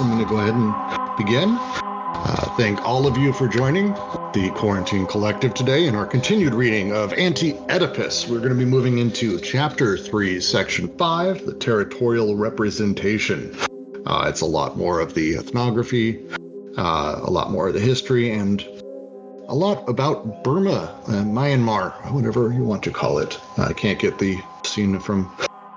I'm going to go ahead and begin. Uh, thank all of you for joining the Quarantine Collective today in our continued reading of Anti Oedipus. We're going to be moving into Chapter 3, Section 5, the Territorial Representation. Uh, it's a lot more of the ethnography, uh, a lot more of the history, and a lot about Burma and Myanmar, whatever you want to call it. I can't get the scene from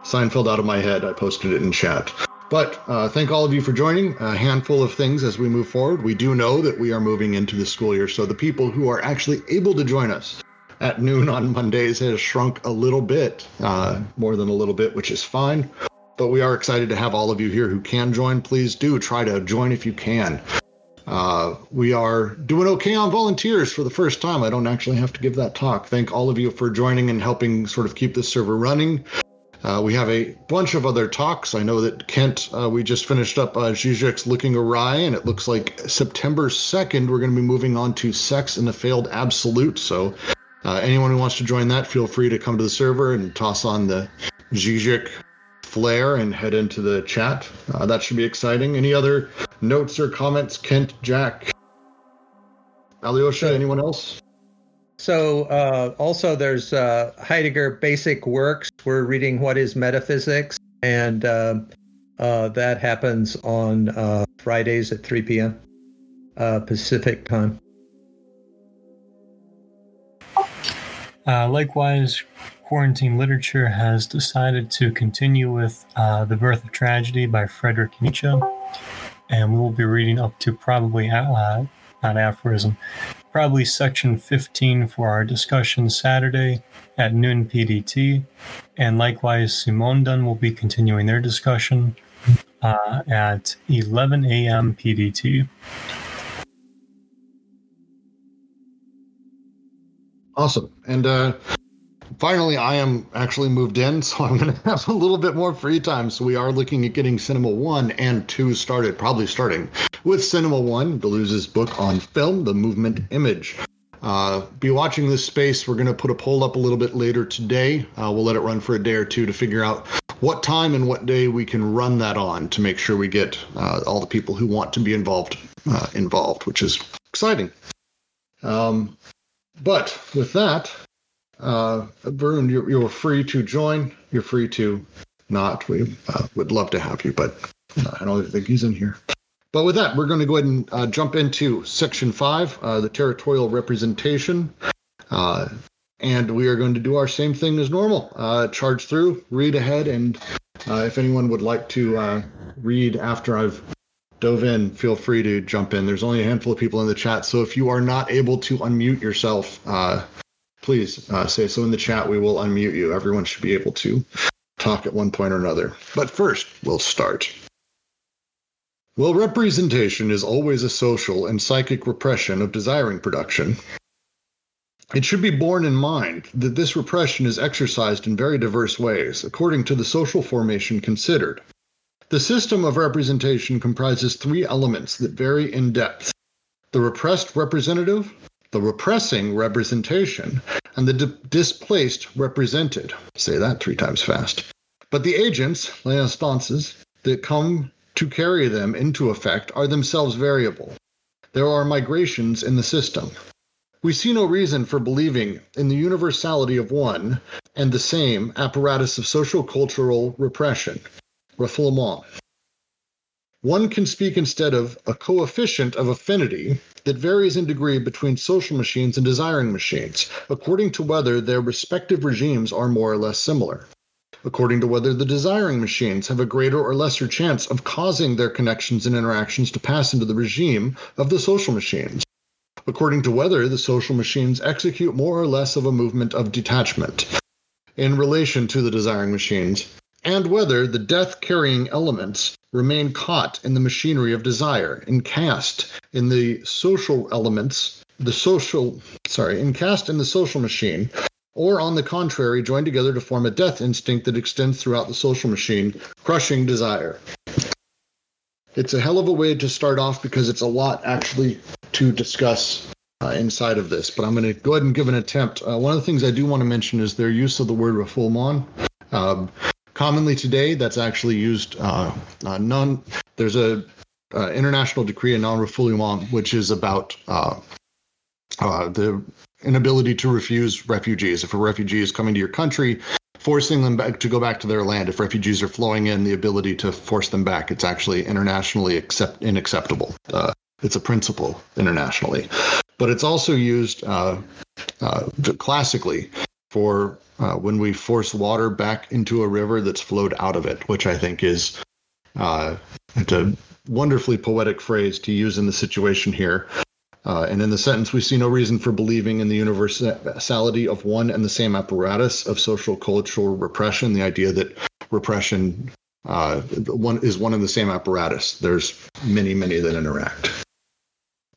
Seinfeld out of my head. I posted it in chat. But uh, thank all of you for joining. A handful of things as we move forward. We do know that we are moving into the school year, so the people who are actually able to join us at noon on Mondays has shrunk a little bit, uh, more than a little bit, which is fine. But we are excited to have all of you here who can join. Please do try to join if you can. Uh, we are doing okay on volunteers for the first time. I don't actually have to give that talk. Thank all of you for joining and helping sort of keep this server running. Uh, we have a bunch of other talks. I know that Kent, uh, we just finished up uh, Zizek's Looking Awry, and it looks like September 2nd, we're going to be moving on to Sex in the Failed Absolute. So, uh, anyone who wants to join that, feel free to come to the server and toss on the Zizek flare and head into the chat. Uh, that should be exciting. Any other notes or comments, Kent, Jack, Alyosha, anyone else? So uh, also there's uh, Heidegger Basic Works. We're reading What is Metaphysics, and uh, uh that happens on uh, Fridays at 3 p.m. Uh, Pacific time. likewise, quarantine literature has decided to continue with uh, The Birth of Tragedy by Friedrich Nietzsche. And we will be reading up to probably, uh, not aphorism, probably section 15 for our discussion Saturday at noon PDT. And likewise, Simondon will be continuing their discussion uh, at 11 a.m. PDT. Awesome. And uh, finally, I am actually moved in, so I'm going to have a little bit more free time. So we are looking at getting Cinema 1 and 2 started, probably starting with Cinema 1, Deleuze's book on film, The Movement Image. Uh, be watching this space. We're going to put a poll up a little bit later today. Uh, we'll let it run for a day or two to figure out what time and what day we can run that on to make sure we get uh, all the people who want to be involved uh, involved, which is exciting. Um, but with that, uh, Varun, you're, you're free to join. You're free to not. We uh, would love to have you, but I don't think he's in here. But with that, we're going to go ahead and uh, jump into section five, uh, the territorial representation. Uh, and we are going to do our same thing as normal uh, charge through, read ahead, and uh, if anyone would like to uh, read after I've dove in, feel free to jump in. There's only a handful of people in the chat, so if you are not able to unmute yourself, please say so in the chat. We will unmute you. Everyone should be able to talk at one point or another. But first, we'll start. Well, representation is always a social and psychic repression of desiring production. It should be borne in mind that this repression is exercised in very diverse ways, according to the social formation considered. The system of representation comprises three elements that vary in depth the repressed representative, the repressing representation, and the di- displaced represented. Say that three times fast. But the agents, les instances, that come to carry them into effect are themselves variable. There are migrations in the system. We see no reason for believing in the universality of one and the same apparatus of social cultural repression, refoulement. One can speak instead of a coefficient of affinity that varies in degree between social machines and desiring machines, according to whether their respective regimes are more or less similar. According to whether the desiring machines have a greater or lesser chance of causing their connections and interactions to pass into the regime of the social machines. According to whether the social machines execute more or less of a movement of detachment in relation to the desiring machines, and whether the death carrying elements remain caught in the machinery of desire and cast in the social elements, the social, sorry, and cast in the social machine, or on the contrary, join together to form a death instinct that extends throughout the social machine, crushing desire. It's a hell of a way to start off because it's a lot actually to discuss uh, inside of this, but I'm going to go ahead and give an attempt. Uh, one of the things I do want to mention is their use of the word refoulement. Um, commonly today, that's actually used uh, uh, non. There's a uh, international decree a non-refoulement, which is about uh, the inability to refuse refugees. If a refugee is coming to your country, forcing them back to go back to their land. If refugees are flowing in, the ability to force them back, it's actually internationally accept unacceptable. Uh, it's a principle internationally, but it's also used uh, uh, classically for uh, when we force water back into a river that's flowed out of it, which I think is uh, it's a wonderfully poetic phrase to use in the situation here. Uh, and in the sentence, we see no reason for believing in the universality of one and the same apparatus of social cultural repression. The idea that repression uh, one is one and the same apparatus. There's many, many that interact.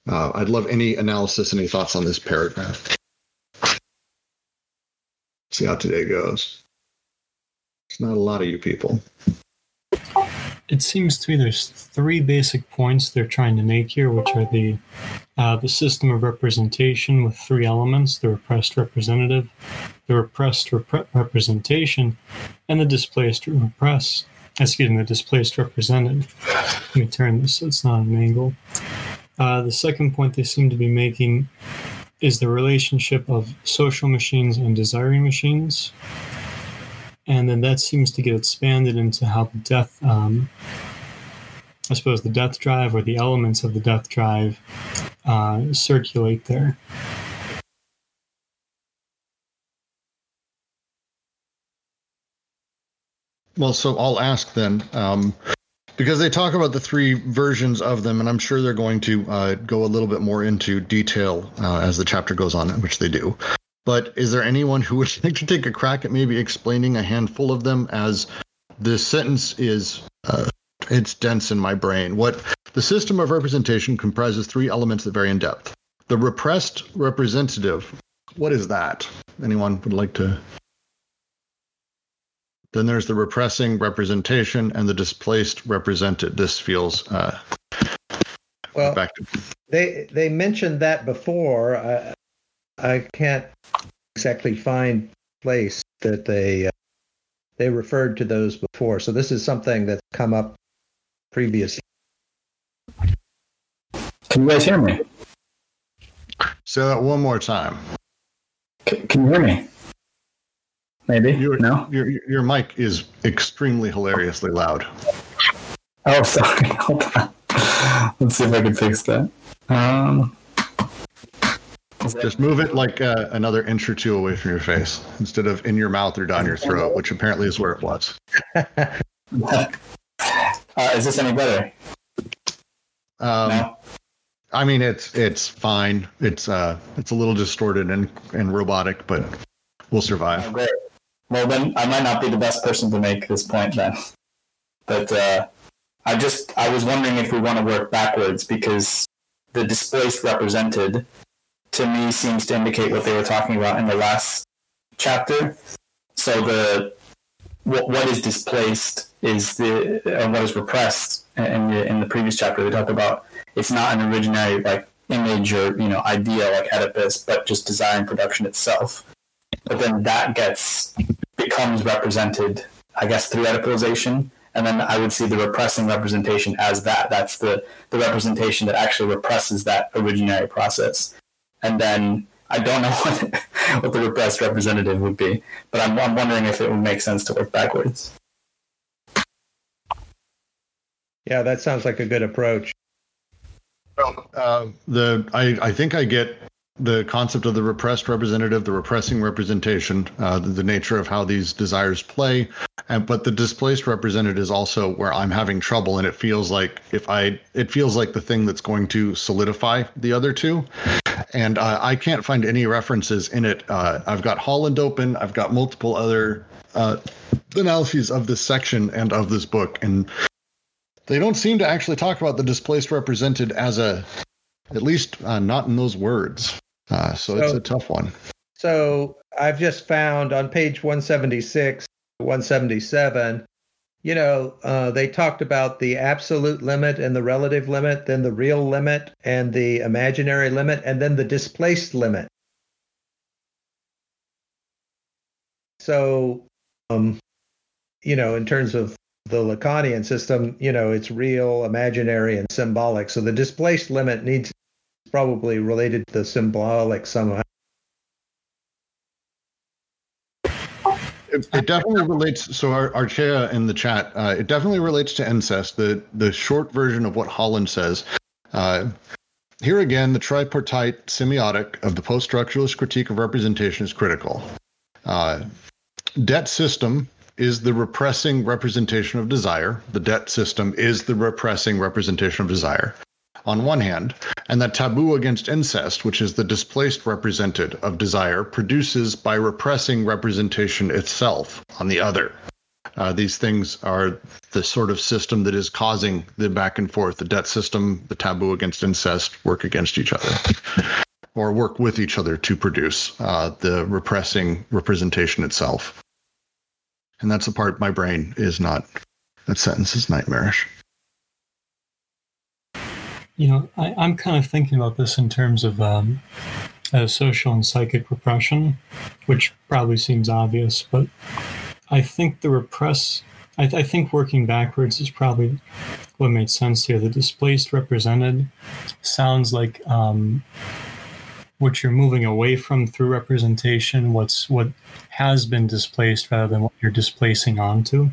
Uh, I'd love any analysis, any thoughts on this paragraph. See how today goes. It's not a lot of you people. It seems to me there's three basic points they're trying to make here, which are the uh, the system of representation with three elements: the repressed representative, the repressed rep- representation, and the displaced repress. Excuse me, the displaced representative. Let me turn this so it's not an angle. Uh, the second point they seem to be making is the relationship of social machines and desiring machines. And then that seems to get expanded into how the death, um, I suppose, the death drive or the elements of the death drive uh, circulate there. Well, so I'll ask then. Um, because they talk about the three versions of them, and I'm sure they're going to uh, go a little bit more into detail uh, as the chapter goes on, which they do. But is there anyone who would like to take a crack at maybe explaining a handful of them as this sentence is uh, it's dense in my brain. What the system of representation comprises three elements that vary in depth. The repressed representative. What is that? Anyone would like to then there's the repressing representation and the displaced represented. This feels uh, well. Back to- they they mentioned that before. I, I can't exactly find place that they uh, they referred to those before. So this is something that's come up previously. Can you guys hear me? Say that one more time. C- can you hear me? Maybe. Your, no? Your, your mic is extremely hilariously loud. Oh, sorry. Hold on. Let's see if I can fix that. Um, just move it like uh, another inch or two away from your face instead of in your mouth or down your throat, which apparently is where it was. uh, is this any better? Um, no? I mean, it's it's fine. It's uh, it's a little distorted and and robotic, but we'll survive. Oh, great. Well, then I might not be the best person to make this point then. But uh, I just I was wondering if we want to work backwards because the displaced represented to me seems to indicate what they were talking about in the last chapter. So the what, what is displaced is the uh, what is repressed in the in the previous chapter. They talked about it's not an originary like image or you know idea like Oedipus, but just desire and production itself but then that gets becomes represented, I guess, through Oedipalization. And then I would see the repressing representation as that. That's the, the representation that actually represses that originary process. And then I don't know what, what the repressed representative would be, but I'm, I'm wondering if it would make sense to work backwards. Yeah, that sounds like a good approach. Well, uh, the I, I think I get the concept of the repressed representative, the repressing representation, uh, the, the, nature of how these desires play, and but the displaced representative is also where I'm having trouble, and it feels like if I, it feels like the thing that's going to solidify the other two, and uh, I can't find any references in it. Uh, I've got Holland open, I've got multiple other uh, analyses of this section and of this book, and they don't seem to actually talk about the displaced represented as a at least uh, not in those words. Uh, so, so, it's a tough one. So I've just found on page 176, 177, you know, uh, they talked about the absolute limit and the relative limit, then the real limit and the imaginary limit, and then the displaced limit. So, um, you know, in terms of the Lacanian system, you know, it's real, imaginary, and symbolic. So the displaced limit needs probably related to the symbolic somehow. It, it definitely relates. So our Archaea in the chat, uh, it definitely relates to incest. The the short version of what Holland says. Uh, here again, the tripartite semiotic of the post-structuralist critique of representation is critical. Uh, debt system is the repressing representation of desire. The debt system is the repressing representation of desire on one hand, and that taboo against incest, which is the displaced represented of desire, produces by repressing representation itself on the other. Uh, these things are the sort of system that is causing the back and forth. The debt system, the taboo against incest work against each other or work with each other to produce uh, the repressing representation itself. And that's the part my brain is not, that sentence is nightmarish. You know, I, am kind of thinking about this in terms of um, social and psychic repression, which probably seems obvious, but I think the repress, I, th- I think working backwards is probably what made sense here. The displaced represented sounds like um, what you're moving away from through representation, what's what has been displaced rather than what you're displacing onto.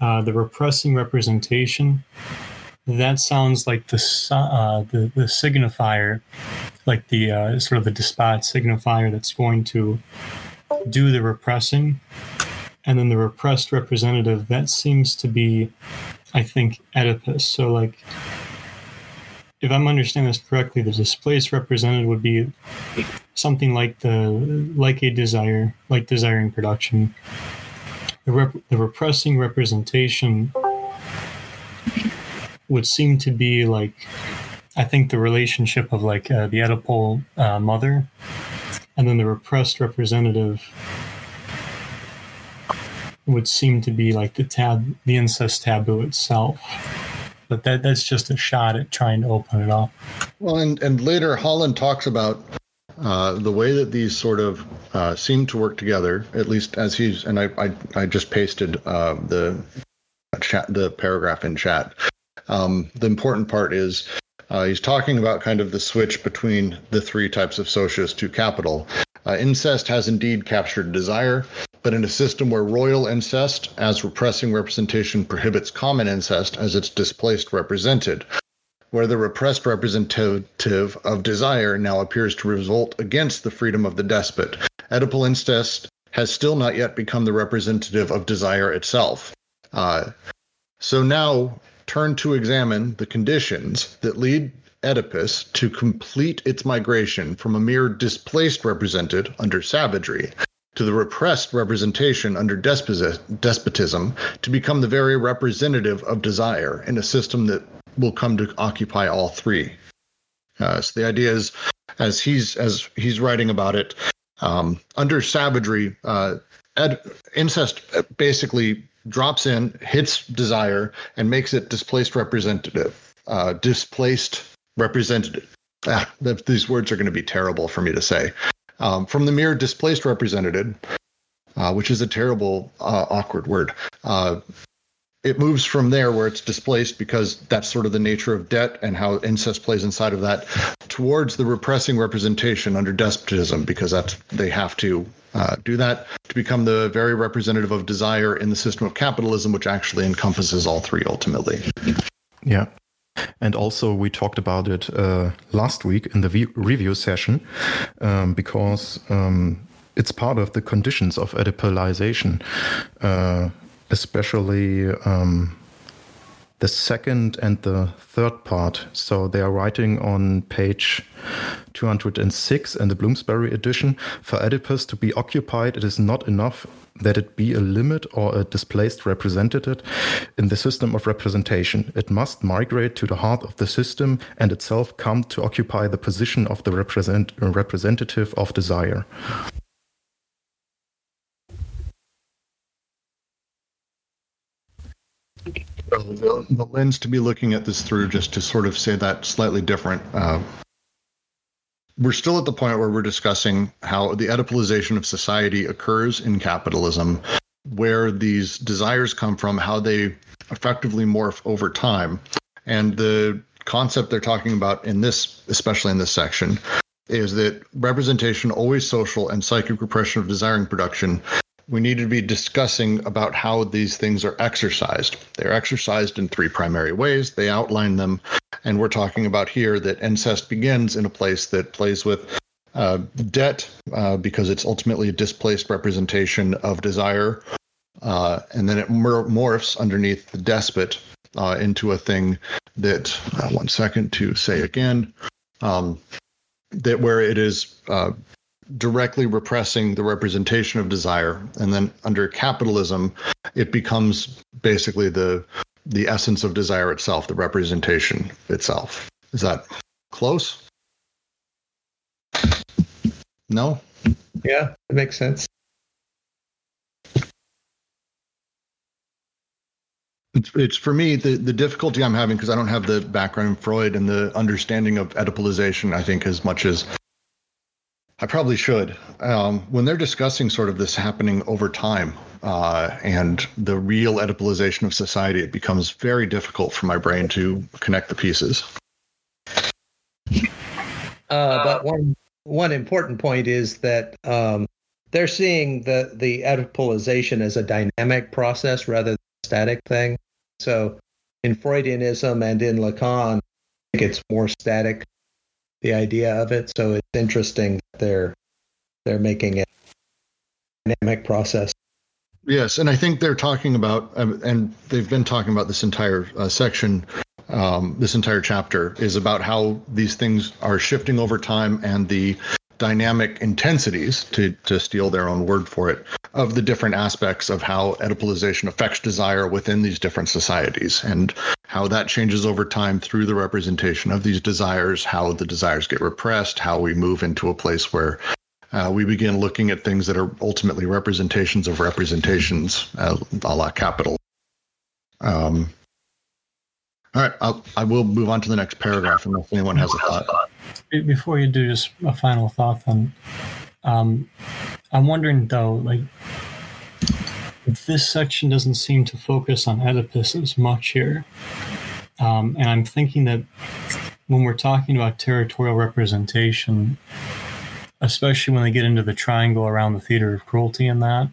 Uh, the repressing representation that sounds like the uh, the the signifier, like the uh, sort of the despot signifier that's going to do the repressing, and then the repressed representative that seems to be, I think, Oedipus. So like. If I'm understanding this correctly, the displaced representative would be something like the like a desire, like desiring production. The, rep, the repressing representation would seem to be like I think the relationship of like uh, the Oedipal uh, mother and then the repressed representative would seem to be like the tab the incest taboo itself but that that's just a shot at trying to open it up well and and later holland talks about uh, the way that these sort of uh, seem to work together, at least as he's and I I, I just pasted uh, the chat the paragraph in chat. Um, the important part is uh, he's talking about kind of the switch between the three types of socius to capital. Uh, incest has indeed captured desire, but in a system where royal incest, as repressing representation, prohibits common incest as it's displaced represented, where the repressed representative of desire now appears to revolt against the freedom of the despot. Oedipal incest has still not yet become the representative of desire itself. Uh, so now turn to examine the conditions that lead Oedipus to complete its migration from a mere displaced represented under savagery to the repressed representation under despotism to become the very representative of desire in a system that will come to occupy all three. Uh, so the idea is, as he's as he's writing about it, um, under savagery, uh, ed, incest basically drops in, hits desire, and makes it displaced representative. Uh, displaced representative. Ah, these words are going to be terrible for me to say. Um, from the mere displaced representative, uh, which is a terrible, uh, awkward word. Uh, it moves from there where it's displaced because that's sort of the nature of debt and how incest plays inside of that towards the repressing representation under despotism because that's they have to uh, do that to become the very representative of desire in the system of capitalism, which actually encompasses all three ultimately. Yeah. And also, we talked about it uh, last week in the review session um, because um, it's part of the conditions of Oedipalization, uh, especially um, the second and the third part. So they are writing on page 206 in the Bloomsbury edition for Oedipus to be occupied, it is not enough that it be a limit or a displaced representative in the system of representation. It must migrate to the heart of the system and itself come to occupy the position of the represent, representative of desire. The, the, lens to be looking at this through, just to sort of say that slightly different. Uh, we're still at the point where we're discussing how the Oedipalization of society occurs in capitalism, where these desires come from, how they effectively morph over time. And the concept they're talking about in this, especially in this section, is that representation, always social, and psychic repression of desiring production. We need to be discussing about how these things are exercised. They're exercised in three primary ways. They outline them. And we're talking about here that incest begins in a place that plays with uh, debt uh, because it's ultimately a displaced representation of desire. Uh, and then it morphs underneath the despot uh, into a thing that, uh, one second to say again, um, that where it is uh, directly repressing the representation of desire. And then under capitalism, it becomes basically the the essence of desire itself, the representation itself. Is that close? No? Yeah, it makes sense. It's, it's for me the, the difficulty I'm having because I don't have the background in Freud and the understanding of Oedipalization. I think as much as I probably should. Um, when they're discussing sort of this happening over time uh, and the real Oedipalization of society, it becomes very difficult for my brain to connect the pieces. Uh, but one one important point is that um, they're seeing the the Oedipalization as a dynamic process rather than a static thing. So in Freudianism and in Lacan, it's more static, the idea of it. So it's interesting that they're they're making it dynamic process. Yes, and I think they're talking about, um, and they've been talking about this entire uh, section, um, this entire chapter is about how these things are shifting over time and the dynamic intensities, to, to steal their own word for it, of the different aspects of how Oedipalization affects desire within these different societies and how that changes over time through the representation of these desires, how the desires get repressed, how we move into a place where uh, we begin looking at things that are ultimately representations of representations, uh, a la capital. Um, all right, I'll, I will move on to the next paragraph unless anyone has a thought. Before you do, just a final thought on. Um, I'm wondering though, like, this section doesn't seem to focus on Oedipus as much here, um, and I'm thinking that when we're talking about territorial representation, especially when they get into the triangle around the theater of cruelty and that,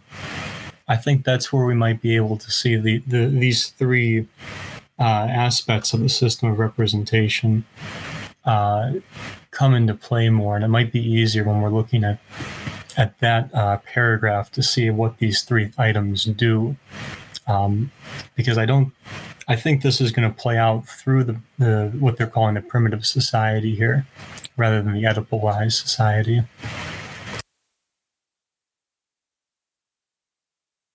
I think that's where we might be able to see the, the these three uh, aspects of the system of representation uh, come into play more, and it might be easier when we're looking at at that uh, paragraph to see what these three items do, um, because I don't. I think this is going to play out through the, the what they're calling the primitive society here, rather than the Oedipalized society.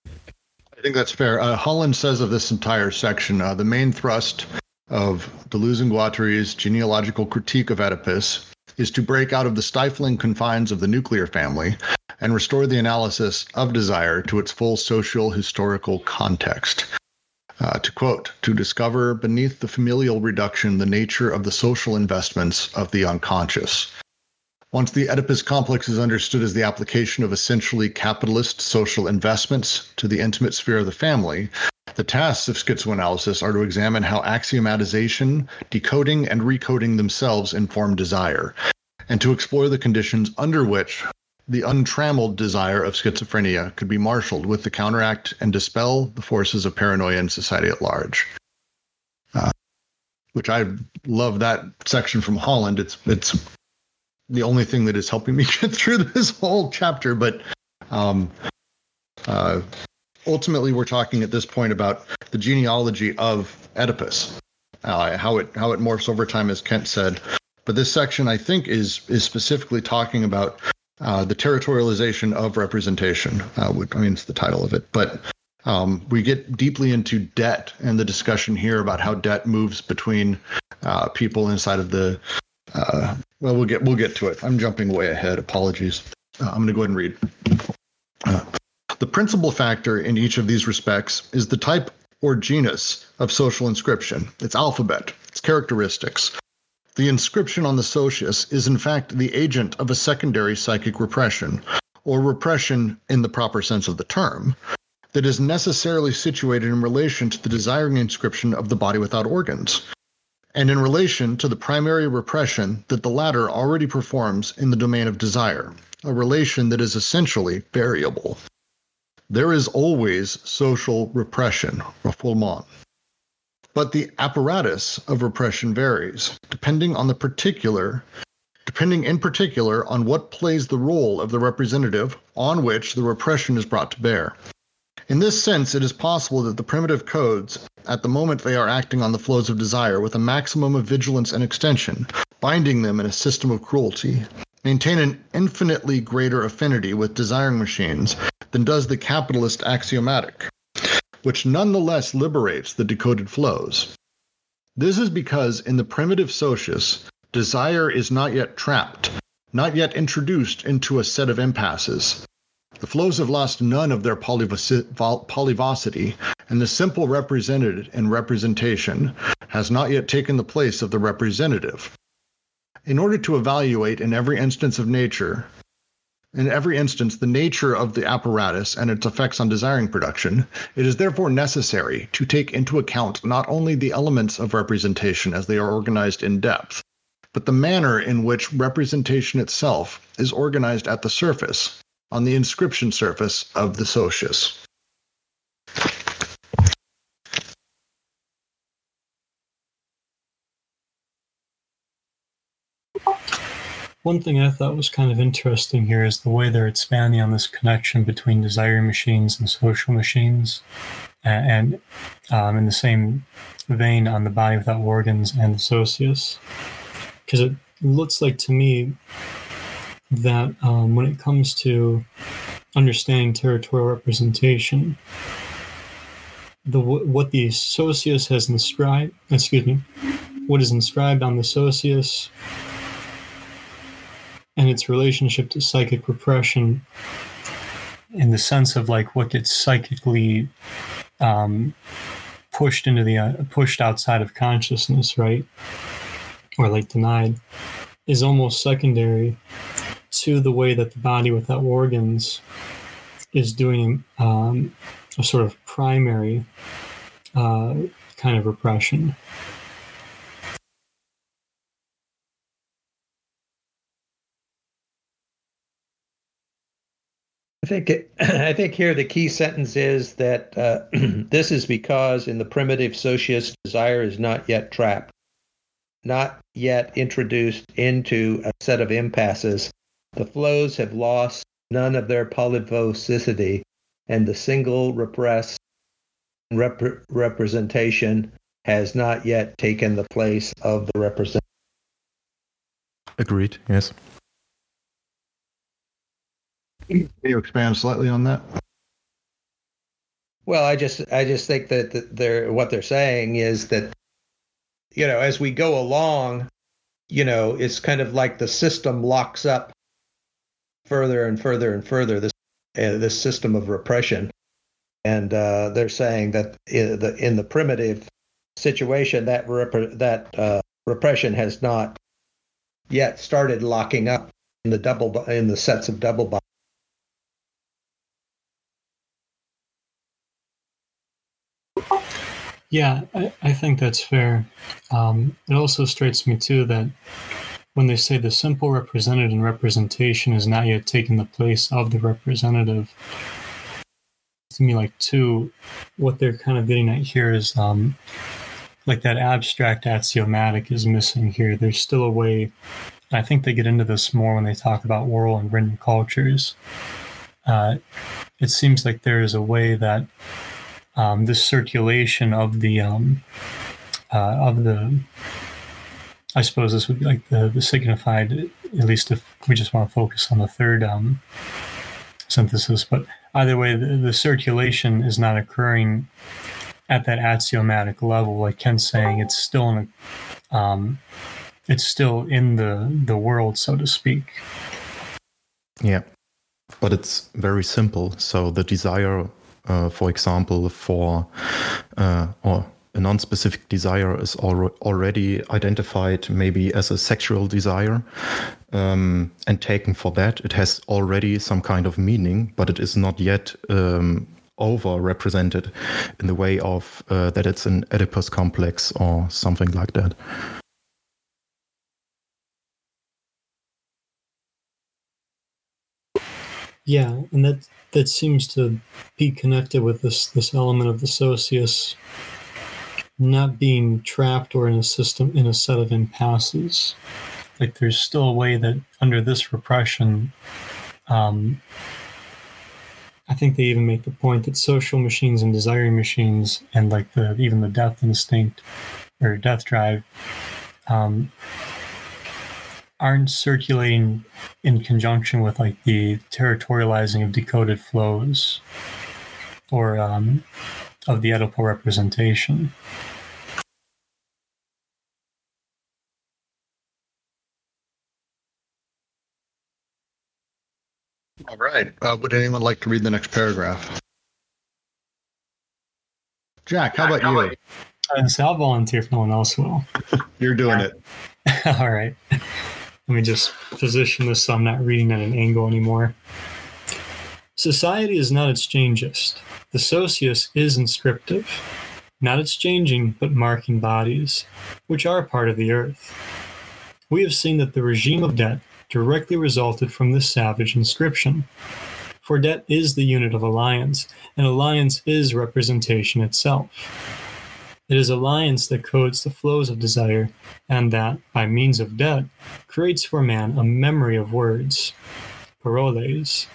I think that's fair. Uh, Holland says of this entire section, uh, the main thrust of Deleuze and Guattari's genealogical critique of Oedipus is to break out of the stifling confines of the nuclear family and restore the analysis of desire to its full social historical context. Uh, to quote, to discover beneath the familial reduction the nature of the social investments of the unconscious. Once the Oedipus complex is understood as the application of essentially capitalist social investments to the intimate sphere of the family, the tasks of schizoanalysis are to examine how axiomatization, decoding, and recoding themselves inform desire, and to explore the conditions under which the untrammeled desire of schizophrenia could be marshaled with the counteract and dispel the forces of paranoia in society at large. Uh, which I love that section from Holland. It's it's the only thing that is helping me get through this whole chapter. But um, uh, ultimately, we're talking at this point about the genealogy of Oedipus, uh, how it how it morphs over time, as Kent said. But this section, I think, is is specifically talking about uh, the territorialization of representation. Uh, I mean, it's the title of it, but um, we get deeply into debt and the discussion here about how debt moves between uh, people inside of the uh, well, we'll get we'll get to it. I'm jumping way ahead. Apologies. Uh, I'm going to go ahead and read. The principal factor in each of these respects is the type or genus of social inscription, its alphabet, its characteristics. The inscription on the socius is in fact the agent of a secondary psychic repression, or repression in the proper sense of the term. that is necessarily situated in relation to the desiring inscription of the body without organs, and in relation to the primary repression that the latter already performs in the domain of desire, a relation that is essentially variable. There is always social repression, refoulement. But the apparatus of repression varies, depending on the particular depending in particular on what plays the role of the representative on which the repression is brought to bear. In this sense, it is possible that the primitive codes, at the moment they are acting on the flows of desire with a maximum of vigilance and extension, binding them in a system of cruelty, maintain an infinitely greater affinity with desiring machines than does the capitalist axiomatic, which nonetheless liberates the decoded flows. This is because in the primitive socius, desire is not yet trapped, not yet introduced into a set of impasses. The flows have lost none of their polyvocity, and the simple represented in representation has not yet taken the place of the representative. In order to evaluate in every instance of nature, in every instance, the nature of the apparatus and its effects on desiring production, it is therefore necessary to take into account not only the elements of representation as they are organized in depth, but the manner in which representation itself is organized at the surface, on the inscription surface of the socius. One thing I thought was kind of interesting here is the way they're expanding on this connection between desire machines and social machines, and, um, in the same vein on the body without organs and the socius because it looks like to me that um, when it comes to understanding territorial representation, the what the socius has inscribed, excuse me, what is inscribed on the socius and its relationship to psychic repression in the sense of like what gets psychically um, pushed into the uh, pushed outside of consciousness, right? or like denied is almost secondary to the way that the body without organs is doing um, a sort of primary uh, kind of repression. I think it, I think here the key sentence is that uh, this is because in the primitive socius desire is not yet trapped not yet introduced into a set of impasses, the flows have lost none of their polyvocity, and the single repressed rep- representation has not yet taken the place of the represent. Agreed. Yes. Can you expand slightly on that? Well, I just I just think that they're what they're saying is that you know, as we go along, you know, it's kind of like the system locks up further and further and further this uh, this system of repression. And uh, they're saying that in the, in the primitive situation, that rep- that uh, repression has not yet started locking up in the double in the sets of double bonds. Yeah, I, I think that's fair. Um, it also strikes me too that when they say the simple represented and representation is not yet taken the place of the representative, to me, like two, what they're kind of getting at here is um, like that abstract axiomatic is missing here. There's still a way. I think they get into this more when they talk about oral and written cultures. Uh, it seems like there is a way that um, the circulation of the um, uh, of the I suppose this would be like the, the signified, at least if we just want to focus on the third um, synthesis. But either way, the, the, circulation is not occurring at that axiomatic level. Like Ken's saying, it's still in a, um, it's still in the the world, so to speak. Yeah, but it's very simple. So the desire uh, for example, for uh, or a non-specific desire is al- already identified maybe as a sexual desire um, and taken for that it has already some kind of meaning but it is not yet um, over represented in the way of uh, that it's an Oedipus complex or something like that. Yeah, and that that seems to be connected with this this element of the socius not being trapped or in a system in a set of impasses. Like there's still a way that under this repression, um, I think they even make the point that social machines and desiring machines and like the even the death instinct or death drive um, aren't circulating in conjunction with like the territorializing of decoded flows or um, of the Oedipal representation. All right. Uh, would anyone like to read the next paragraph? Jack, how about you? And so I'll volunteer if no one else will. You're doing it. All right. Let me just position this so I'm not reading at an angle anymore. Society is not its. The socius is inscriptive, not its changing, but marking bodies, which are part of the earth. We have seen that the regime of debt directly resulted from this savage inscription. For debt is the unit of alliance, and alliance is representation itself. It is alliance that codes the flows of desire, and that, by means of debt, creates for man a memory of words, paroles.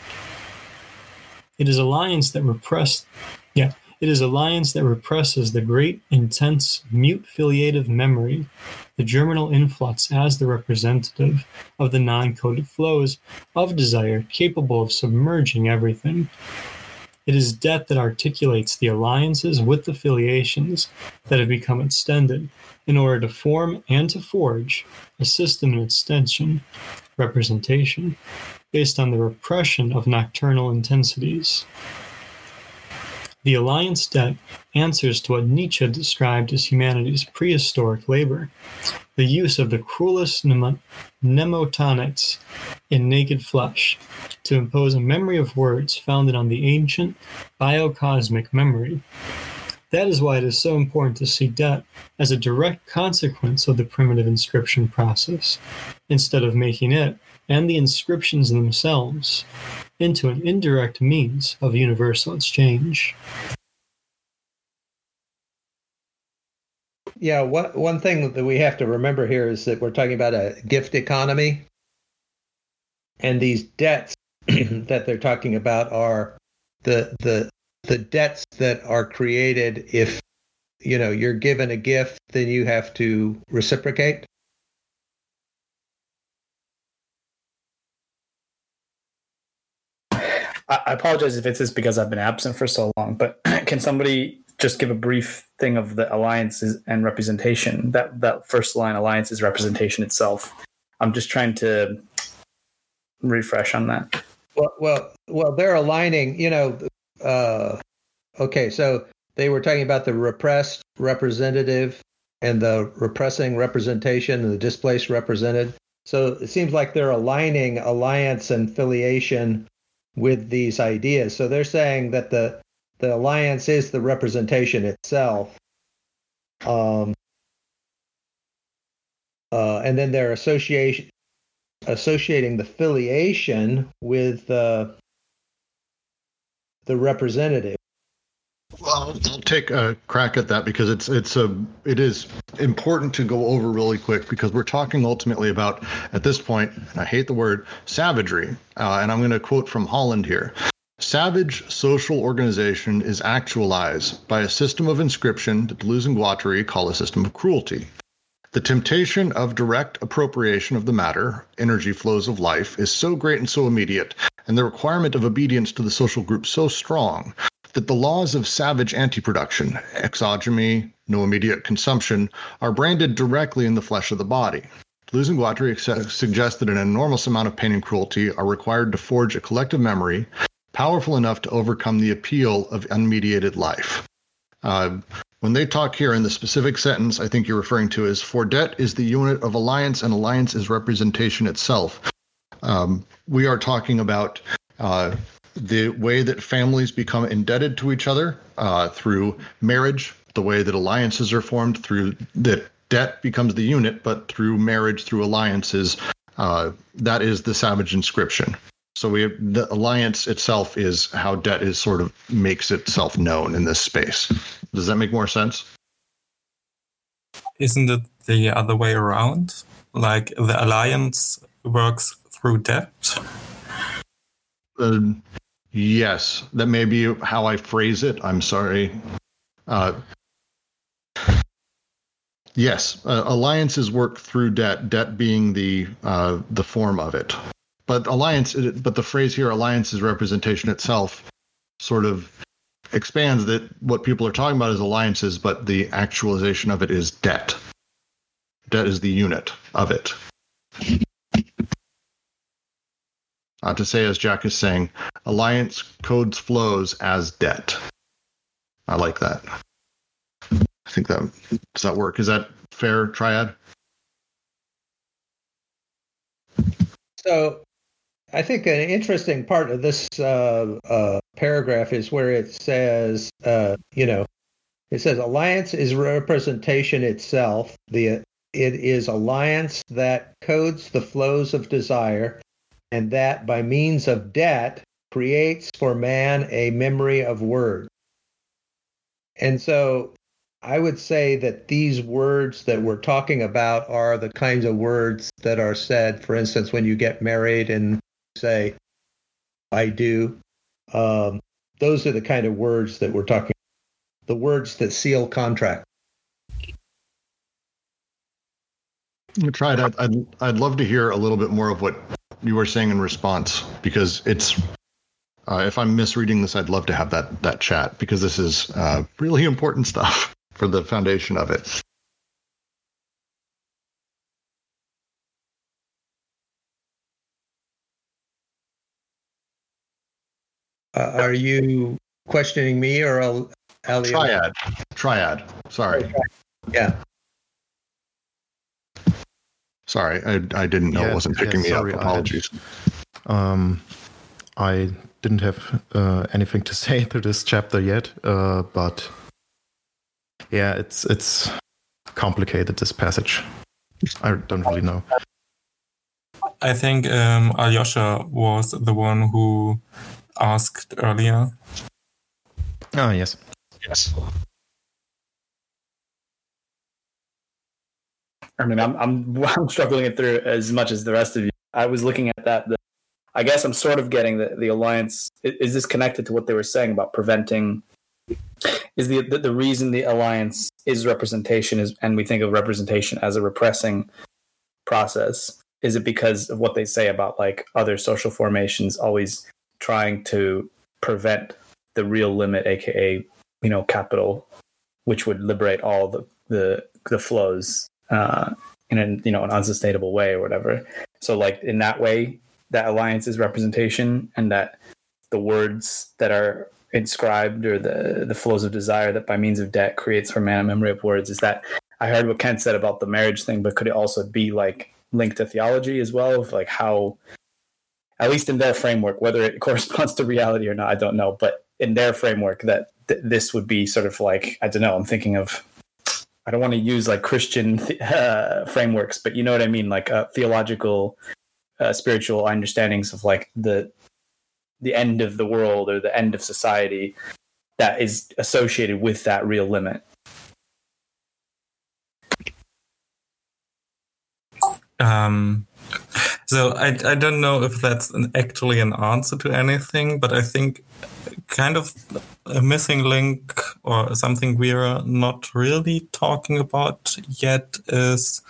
It is alliance that repress, yeah, it is alliance that represses the great, intense, mute filiative memory, the germinal influx as the representative of the non-coded flows of desire capable of submerging everything. It is debt that articulates the alliances with the filiations that have become extended in order to form and to forge a system of extension, representation, based on the repression of nocturnal intensities. The alliance debt answers to what Nietzsche described as humanity's prehistoric labor the use of the cruelest mnemotechnics in naked flesh to impose a memory of words founded on the ancient biocosmic memory. That is why it is so important to see debt as a direct consequence of the primitive inscription process, instead of making it and the inscriptions themselves into an indirect means of universal exchange. Yeah, one, one thing that we have to remember here is that we're talking about a gift economy. And these debts that they're talking about are the the the debts that are created if you know you're given a gift then you have to reciprocate I apologize if it's just because I've been absent for so long, but can somebody just give a brief thing of the alliances and representation? That that first line, alliance is representation itself. I'm just trying to refresh on that. Well, well, well, they're aligning. You know, uh, okay, so they were talking about the repressed representative and the repressing representation and the displaced represented. So it seems like they're aligning alliance and filiation with these ideas. So they're saying that the the alliance is the representation itself. Um, uh, and then they're association associating the filiation with uh, the representative. Well, I'll take a crack at that because it's it's a it is important to go over really quick because we're talking ultimately about at this point, and I hate the word savagery, uh, and I'm going to quote from Holland here. Savage social organization is actualized by a system of inscription that Deleuze and Guattari call a system of cruelty. The temptation of direct appropriation of the matter, energy flows of life, is so great and so immediate, and the requirement of obedience to the social group so strong that the laws of savage anti-production, exogamy, no immediate consumption, are branded directly in the flesh of the body. Deleuze and Guattari suggest that an enormous amount of pain and cruelty are required to forge a collective memory powerful enough to overcome the appeal of unmediated life. Uh, when they talk here in the specific sentence, I think you're referring to is for debt is the unit of alliance, and alliance is representation itself. Um, we are talking about uh, the way that families become indebted to each other uh, through marriage, the way that alliances are formed through that debt becomes the unit, but through marriage, through alliances, uh, that is the savage inscription. So we the alliance itself is how debt is sort of makes itself known in this space. Does that make more sense? Isn't it the other way around? Like the alliance works through debt? Uh, yes, that may be how I phrase it. I'm sorry. Uh, yes, uh, alliances work through debt. Debt being the uh, the form of it, but alliance. But the phrase here, alliance is representation itself, sort of expands that what people are talking about is alliances, but the actualization of it is debt. Debt is the unit of it. Uh, to say, as Jack is saying, alliance codes flows as debt. I like that. I think that does that work? Is that fair, Triad? So, I think an interesting part of this uh, uh, paragraph is where it says, uh, you know, it says alliance is representation itself. The it is alliance that codes the flows of desire and that by means of debt creates for man a memory of words. And so I would say that these words that we're talking about are the kinds of words that are said, for instance, when you get married and say, I do. Um, those are the kind of words that we're talking the words that seal contract. Triad. I'd, I'd I'd love to hear a little bit more of what you were saying in response because it's uh, if I'm misreading this, I'd love to have that that chat because this is uh, really important stuff for the foundation of it. Uh, are you questioning me or Al- Elliot? Triad, triad. Sorry, Yeah. Sorry. I I didn't know Yeah, it wasn't yeah, picking me sorry, up. I had- Apologies. Um, I didn't have uh, anything to say to this chapter yet, uh, but yeah, it's it's complicated. This passage, I don't really know. I think um, Alyosha was the one who asked earlier. Ah, yes. Yes. I mean, I'm I'm I'm struggling it through as much as the rest of you. I was looking at that. The, I guess I'm sort of getting the the alliance. i- Is this connected to what they were saying about preventing? Is the the, the reason the alliance is representation is, and we think of representation as a repressing process? Is it because of what they say about like other social formations always trying to prevent the real limit, aka you know capital, which would liberate all the the the flows uh, in an you know an unsustainable way or whatever. So like in that way, that alliance is representation, and that the words that are inscribed or the the flows of desire that by means of debt creates for man a memory of words is that I heard what Kent said about the marriage thing, but could it also be like linked to theology as well of like how at least in their framework whether it corresponds to reality or not i don't know but in their framework that th- this would be sort of like i don't know i'm thinking of i don't want to use like christian uh, frameworks but you know what i mean like uh, theological uh, spiritual understandings of like the the end of the world or the end of society that is associated with that real limit. Um, so I, I don't know if that's an, actually an answer to anything, but I think kind of a missing link or something we're not really talking about yet is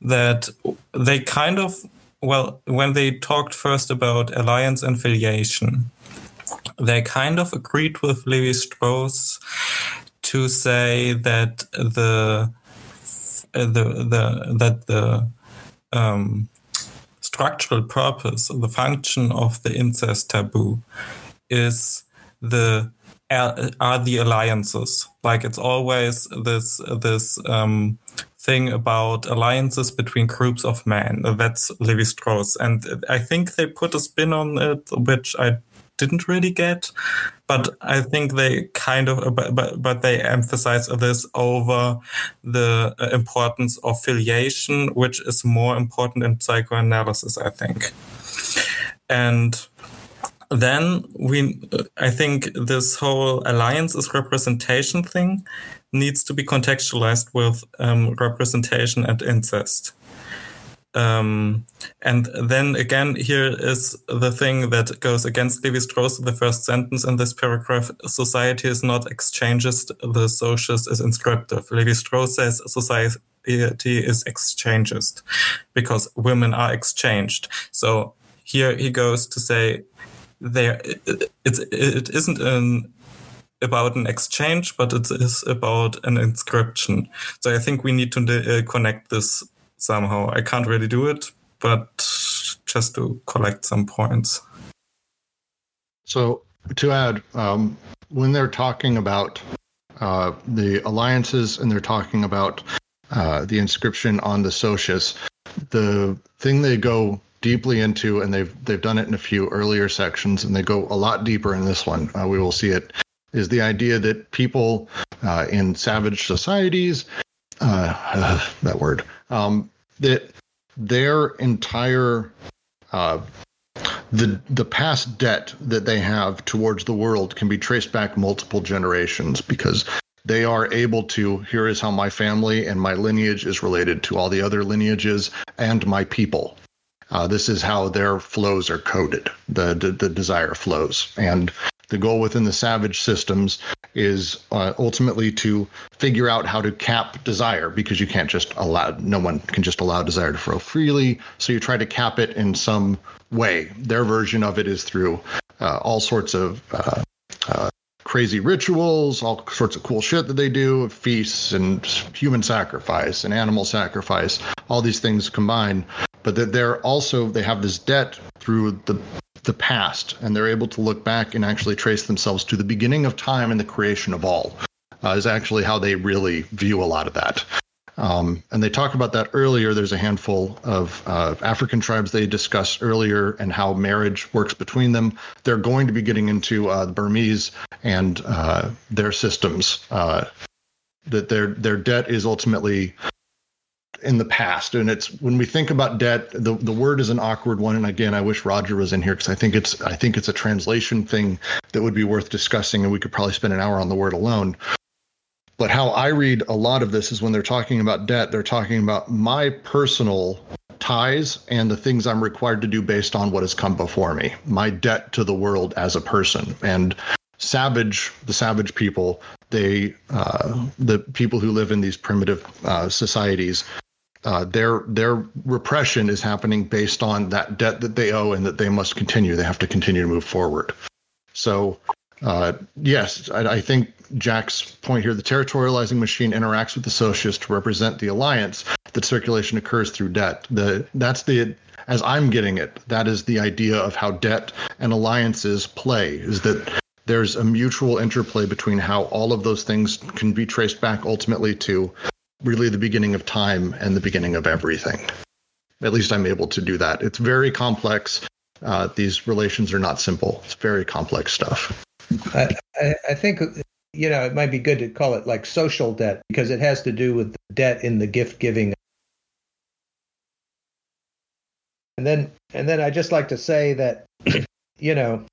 that they kind of well when they talked first about alliance and filiation they kind of agreed with Levi Strauss to say that the the the that the um, structural purpose, the function of the incest taboo, is the are the alliances. Like it's always this this um, thing about alliances between groups of men. That's Levi Strauss, and I think they put a spin on it, which I didn't really get. But I think they kind of, but, but they emphasize this over the uh, importance of filiation, which is more important in psychoanalysis, I think. And then we, I think this whole alliance is representation thing needs to be contextualized with um, representation and incest. Um, and then again, here is the thing that goes against Levi Strauss. The first sentence in this paragraph: "Society is not exchanges; the socius is inscriptive." Levi Strauss says society is exchangist because women are exchanged. So here he goes to say there it's it isn't an about an exchange, but it is about an inscription. So I think we need to uh, connect this somehow. I can't really do it, but just to collect some points. So to add, um, when they're talking about uh, the alliances and they're talking about uh, the inscription on the socius, the thing they go deeply into, and they've they've done it in a few earlier sections, and they go a lot deeper in this one. Uh, we will see it is the idea that people uh, in savage societies, uh, that word, um, that their entire uh, the the past debt that they have towards the world can be traced back multiple generations because they are able to here is how my family and my lineage is related to all the other lineages and my people. Uh, this is how their flows are coded the, the the desire flows. And the goal within the savage systems is uh, ultimately to figure out how to cap desire because you can't just allow no one can just allow desire to flow freely. So you try to cap it in some way. Their version of it is through uh, all sorts of uh, uh crazy rituals all sorts of cool shit that they do feasts and human sacrifice and animal sacrifice all these things combined. But that they're also they have this debt through the the past and they're able to look back and actually trace themselves to the beginning of time and the creation of all uh, is actually how they really view a lot of that. Um, and they talk about that earlier. There's a handful of uh, african tribes they discussed earlier and how marriage works between them. They're going to be getting into uh, the burmese and uh, their systems uh, that their their debt is ultimately in the past. And it's when we think about debt the, the word is an awkward one. And again i wish roger was in here because i think it's i think it's a translation thing that would be worth discussing and we could probably spend an hour on the word alone. But how i read a lot of this is when they're talking about debt they're talking about my personal ties and the things i'm required to do based on what has come before me my debt to the world as a person. And savage the savage people they uh, the people who live in these primitive uh, societies uh, their their repression is happening based on that debt that they owe and that they must continue. They have to continue to move forward. So, uh, yes, I, I, think Jack's point here: the territorializing machine interacts with the socius to represent the alliance that circulation occurs through debt. The that's the as I'm getting it, that is the idea of how debt and alliances play. Is that there's a mutual interplay between how all of those things can be traced back ultimately to really the beginning of time and the beginning of everything. At least I'm able to do that. It's very complex. Uh, these relations are not simple. It's very complex stuff. I, I, think you know it might be good to call it like social debt because it has to do with debt in the gift giving. And then and then I just like to say that you know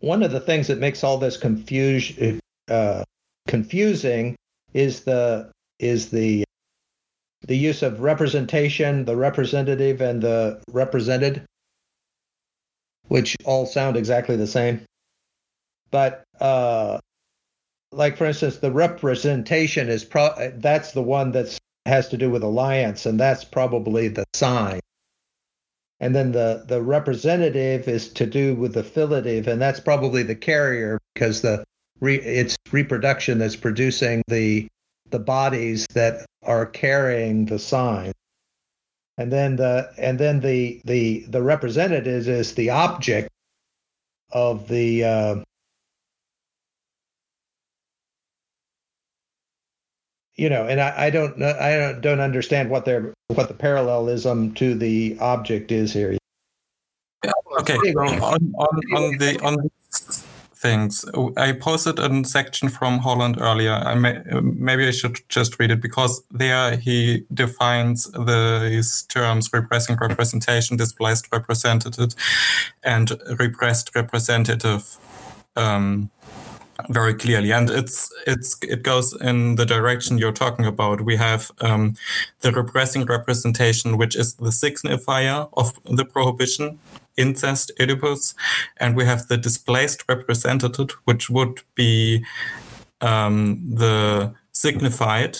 one of the things that makes all this confusion uh, confusing is the is the the use of representation, the representative, and the represented, which all sound exactly the same. But uh, like for instance, the representation is pro- that's the one that has to do with alliance, and that's probably the sign. And then the the representative is to do with the filative, and that's probably the carrier because the re- it's reproduction that's producing the the bodies that are carrying the sign. And then the and then the the the representative is the object of the uh, you know and I, I don't know i don't, don't understand what their what the parallelism to the object is here. Okay, on, on, on the on these things, I posted a section from Holland earlier. I may, maybe I should just read it because there he defines these terms: repressing representation, displaced representative, and repressed representative. Um, very clearly, and it's it's it goes in the direction you're talking about. We have um, the repressing representation, which is the signifier of the prohibition, incest, Oedipus, and we have the displaced representative, which would be um, the signified,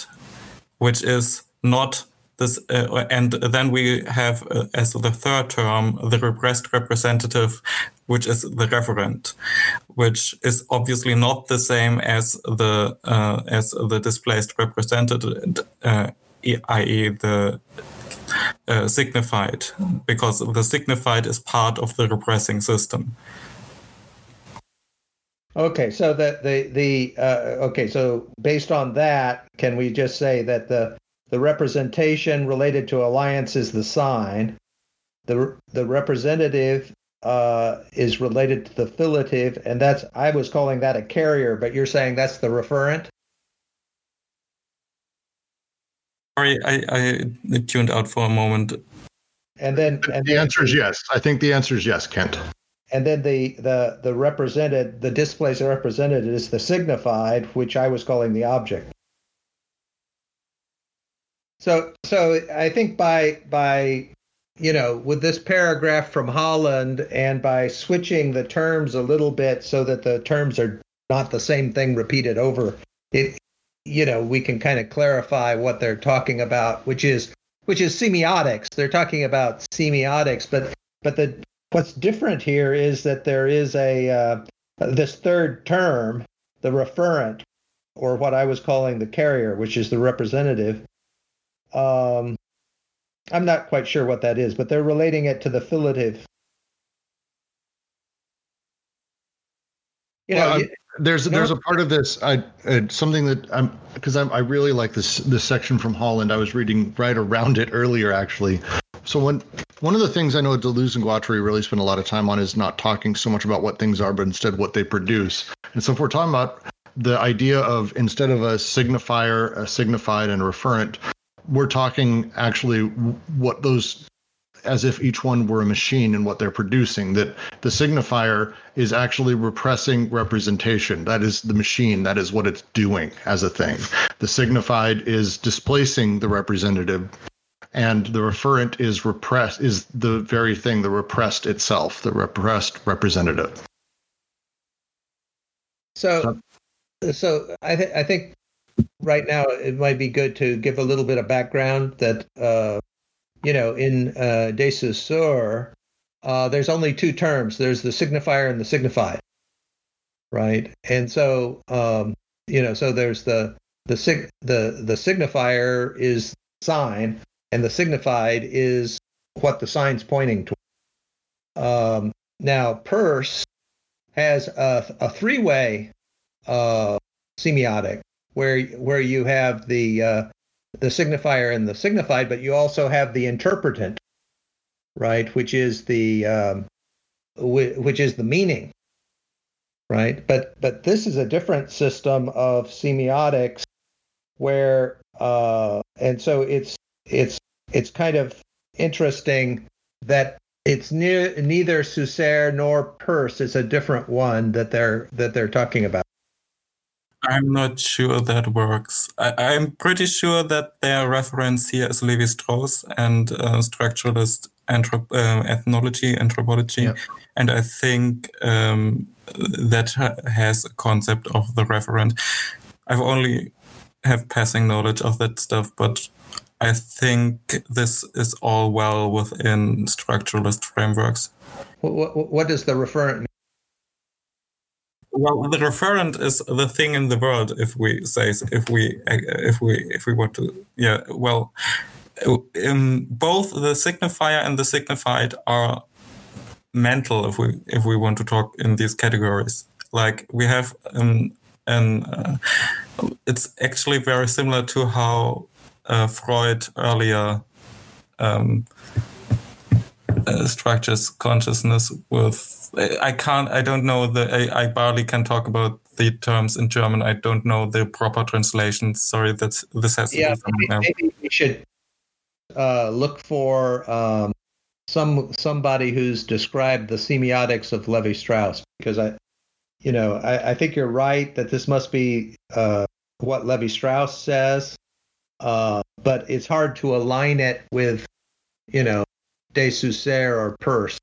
which is not this, uh, and then we have uh, as the third term the repressed representative, which is the referent, which is obviously not the same as the uh, as the displaced representative, uh, i.e., the uh, signified, because the signified is part of the repressing system. Okay, so that the the uh, okay, so based on that, can we just say that the the representation related to alliance is the sign. The the representative uh, is related to the filative, and that's I was calling that a carrier, but you're saying that's the referent. Sorry, I, I tuned out for a moment. And then and the then, answer is yes. I think the answer is yes, Kent. and then the the the represented the displays are represented is the signified, which I was calling the object. So so I think by by you know with this paragraph from Holland and by switching the terms a little bit so that the terms are not the same thing repeated over it you know we can kind of clarify what they're talking about which is which is semiotics they're talking about semiotics but but the what's different here is that there is a uh, this third term the referent or what I was calling the carrier which is the representative um, I'm not quite sure what that is, but they're relating it to the filative. You know, You- There's there's a part of this I uh, something that I'm because I'm I really like this this section from Holland. I was reading right around it earlier actually. So one one of the things I know Deleuze and Guattari really spend a lot of time on is not talking so much about what things are, but instead what they produce. And so if we're talking about the idea of instead of a signifier, a signified, and a referent, we're talking actually what those as if each one were a machine and what they're producing that the signifier is actually repressing representation. That is the machine. That is what it's doing as a thing. The signified is displacing the representative and the referent is repressed is the very thing the repressed itself the repressed representative. So so I th- I think right now it might be good to give a little bit of background that uh, you know in uh, De Saussure, uh, there's only two terms. There's the signifier and the signified, right? And so um, you know so there's the the sig the the signifier is sign and the signified is what the sign's pointing to. Um, now, Peirce has a, a three-way uh, semiotic where where you have the uh, the signifier and the signified, but you also have the interpretant, right? Which is the um, whi- which is the meaning, right? But but this is a different system of semiotics where uh, and so it's it's it's kind of interesting that it's near, neither Saussure nor Peirce. It's a different one that they're that they're talking about. I'm not sure that works. I, I'm pretty sure that their reference here is Levi Strauss and uh, structuralist anthrop- uh, ethnology, anthropology, Yeah. and I think um, that ha- has a concept of the referent. I've only have passing knowledge of that stuff, but I think this is all well within structuralist frameworks. What, what, what does the referent Well, the referent is the thing in the world. If we say, if we, if we, if we want to, yeah. Well, both the signifier and the signified are mental. If we, if we want to talk in these categories, like we have, um, and uh, it's actually very similar to how uh, Freud earlier um, uh, structures consciousness with. I can't. I don't know the. I, I barely can talk about the terms in German. I don't know the proper translation. Sorry, that this has yeah. Maybe, maybe we should uh, look for um, some somebody who's described the semiotics of Levi Strauss because I, you know, I, I think you're right that this must be uh, what Levi Strauss says, uh, but it's hard to align it with, you know, De Saussure or Peirce.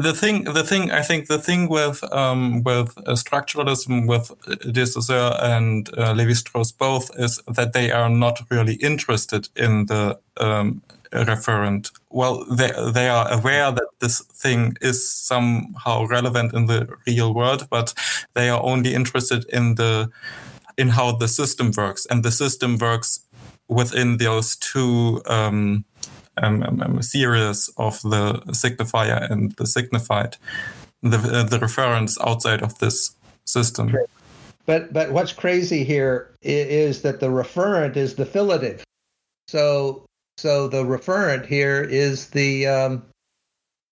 The thing, the thing, I think the thing with um, with uh, structuralism, with De Saussure and uh, Levi Strauss both, is that they are not really interested in the um, referent. Well, they they are aware that this thing is somehow relevant in the real world, but they are only interested in the in how the system works, and the system works within those two um, um, um, um series of the signifier and the signified. The uh, the reference outside of this system. But but what's crazy here is that the referent is the filative. So so the referent here is the um,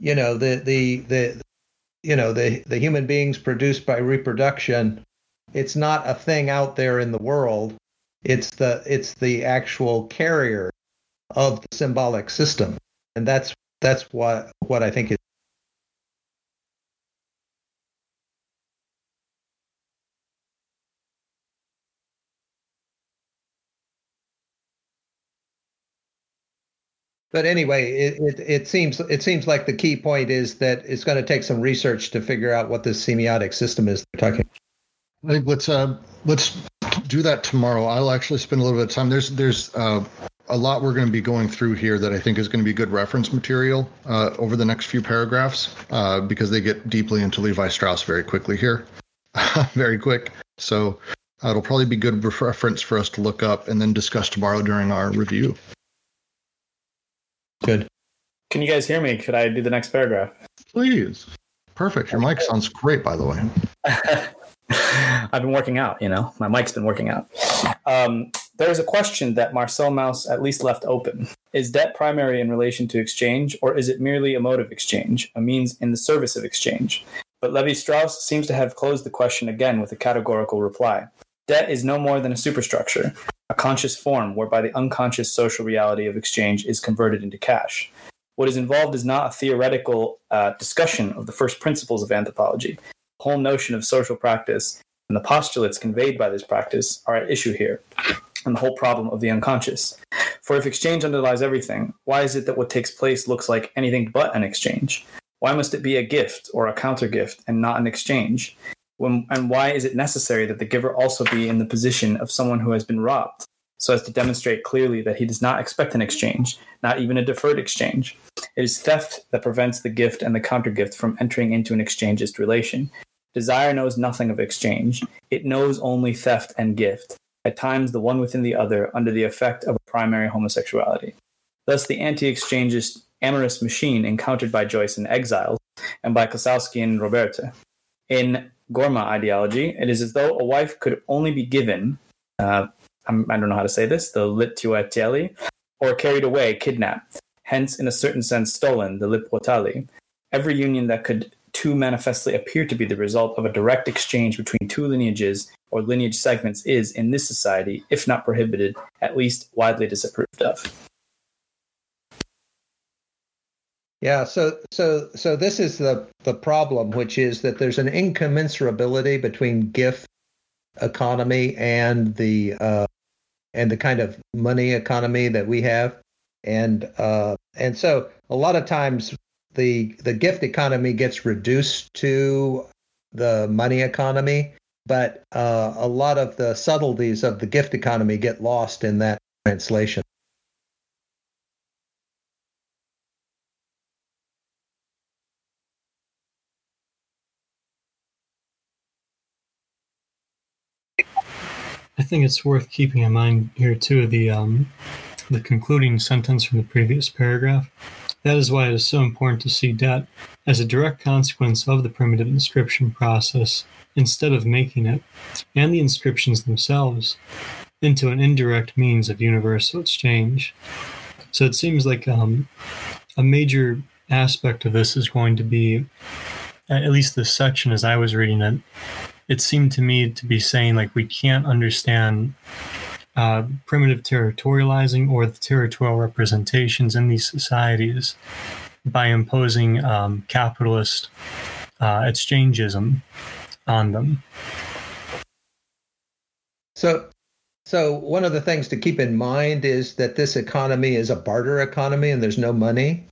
you know the the the you know the the human beings produced by reproduction it's not a thing out there in the world. It's the it's the actual carrier of the symbolic system, and that's that's what what I think is. But anyway, it, it, it, seems it seems like the key point is that it's going to take some research to figure out what this semiotic system is they're talking. Let's uh, let's do that tomorrow. I'll actually spend a little bit of time. There's there's uh, a lot we're going to be going through here that I think is going to be good reference material uh, over the next few paragraphs uh, because they get deeply into Levi Strauss very quickly here, very quick. So uh, it'll probably be good reference for us to look up and then discuss tomorrow during our review. Good. Can you guys hear me? Could I do the next paragraph? Please. Perfect. Your mic sounds great, by the way. I've been working out, you know, my mic's been working out. Um, there's a question that Marcel Mauss at least left open. Is debt primary in relation to exchange, or is it merely a mode of exchange, a means in the service of exchange? But Levi Strauss seems to have closed the question again with a categorical reply. Debt is no more than a superstructure, a conscious form whereby the unconscious social reality of exchange is converted into cash. What is involved is not a theoretical uh, discussion of the first principles of anthropology, The whole notion of social practice and the postulates conveyed by this practice are at issue here, and the whole problem of the unconscious. For if exchange underlies everything, why is it that what takes place looks like anything but an exchange? Why must it be a gift or a counter gift and not an exchange? When, and why is it necessary that the giver also be in the position of someone who has been robbed, so as to demonstrate clearly that he does not expect an exchange, not even a deferred exchange? It is theft that prevents the gift and the counter gift from entering into an exchangist relation, Desire knows nothing of exchange. It knows only theft and gift, at times the one within the other under the effect of a primary homosexuality. Thus, the anti exchangist amorous machine encountered by Joyce in Exile and by Klossowski and Roberte. In Gourma ideology, it is as though a wife could only be given, uh, I don't know how to say this, the lituateli, or carried away, kidnapped, hence, in a certain sense, stolen, the lipotali. Every union that could two manifestly appear to be the result of a direct exchange between two lineages or lineage segments is, in this society, if not prohibited, at least widely disapproved of. Yeah, so so so this is the the problem, which is that there's an incommensurability between gift economy and the uh, and the kind of money economy that we have, and uh, and so a lot of times the the gift economy gets reduced to the money economy, but uh, a lot of the subtleties of the gift economy get lost in that translation. I think it's worth keeping in mind here too the um, the concluding sentence from the previous paragraph. That is why it is so important to see debt as a direct consequence of the primitive inscription process instead of making it, and the inscriptions themselves, into an indirect means of universal exchange. So it seems like um, a major aspect of this is going to be, at least this section as I was reading it, it seemed to me to be saying like we can't understand uh, primitive territorializing or the territorial representations in these societies by imposing um, capitalist uh, exchangeism on them. So, so one of the things to keep in mind is that this economy is a barter economy and there's no money.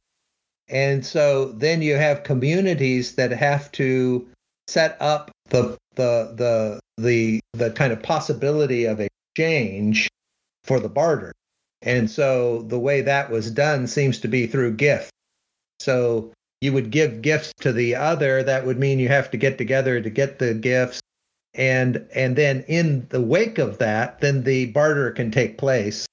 And so then you have communities that have to set up the the the the the kind of possibility of exchange for the barter. And so the way that was done seems to be through gift. So you would give gifts to the other. That would mean you have to get together to get the gifts. And and then in the wake of that, then the barter can take place.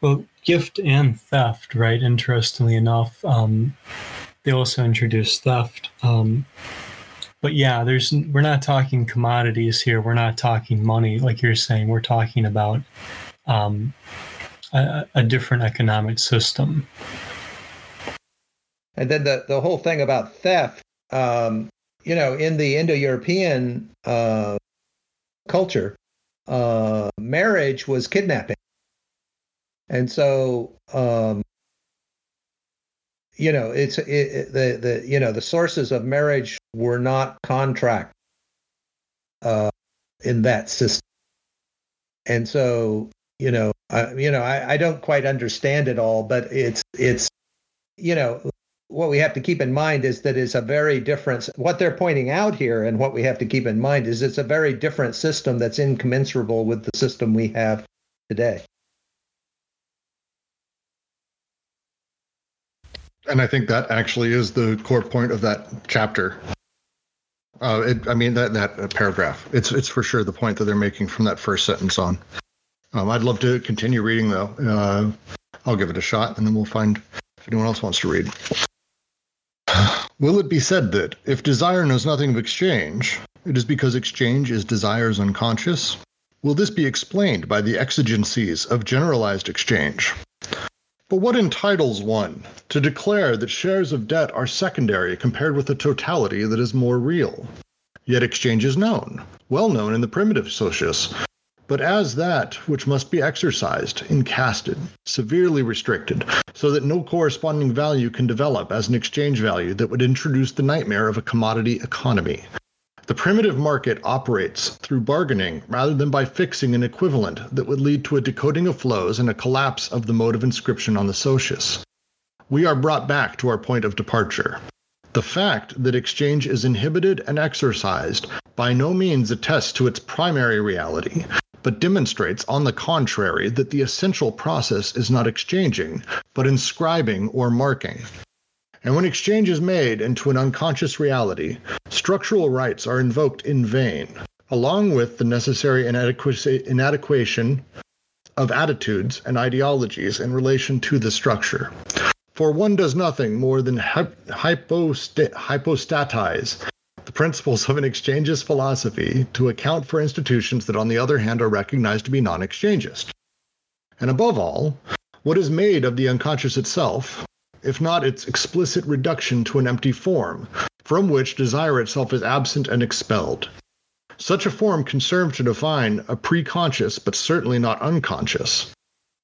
Well, gift and theft, right? Interestingly enough, um, they also introduced theft. Um, but yeah, there's we're not talking commodities here. We're not talking money, like you're saying. We're talking about um, a, a different economic system. And then the the whole thing about theft, um, you know, in the Indo-European uh, culture, uh, marriage was kidnapping, and so um, you know it's it, it, the the you know the sources of marriage were not contract uh, in that system, and so you know I, you know I, I don't quite understand it all, but it's it's you know what we have to keep in mind is that it's a very different what they're pointing out here and what we have to keep in mind is it's a very different system that's incommensurable with the system we have today and I think that actually is the core point of that chapter. Uh, it, I mean that that paragraph. It's it's for sure the point that they're making from that first sentence on. Um, I'd love to continue reading though. Uh, I'll give it a shot, and then we'll find if anyone else wants to read. Will it be said that if desire knows nothing of exchange, it is because exchange is desire's unconscious? Will this be explained by the exigencies of generalized exchange? But what entitles one to declare that shares of debt are secondary compared with a totality that is more real? Yet exchange is known, well known in the primitive socius, but as that which must be exercised, incasted, severely restricted, so that no corresponding value can develop as an exchange value that would introduce the nightmare of a commodity economy. The primitive market operates through bargaining rather than by fixing an equivalent that would lead to a decoding of flows and a collapse of the mode of inscription on the socius. We are brought back to our point of departure. The fact that exchange is inhibited and exercised by no means attests to its primary reality, but demonstrates, on the contrary, that the essential process is not exchanging, but inscribing or marking. And when exchange is made into an unconscious reality, structural rights are invoked in vain, along with the necessary inadequation of attitudes and ideologies in relation to the structure. For one does nothing more than hypost- hypostatize the principles of an exchangist philosophy to account for institutions that, on the other hand, are recognized to be non exchangist. And above all, what is made of the unconscious itself if not its explicit reduction to an empty form, from which desire itself is absent and expelled. Such a form can serve to define a preconscious, but certainly not unconscious.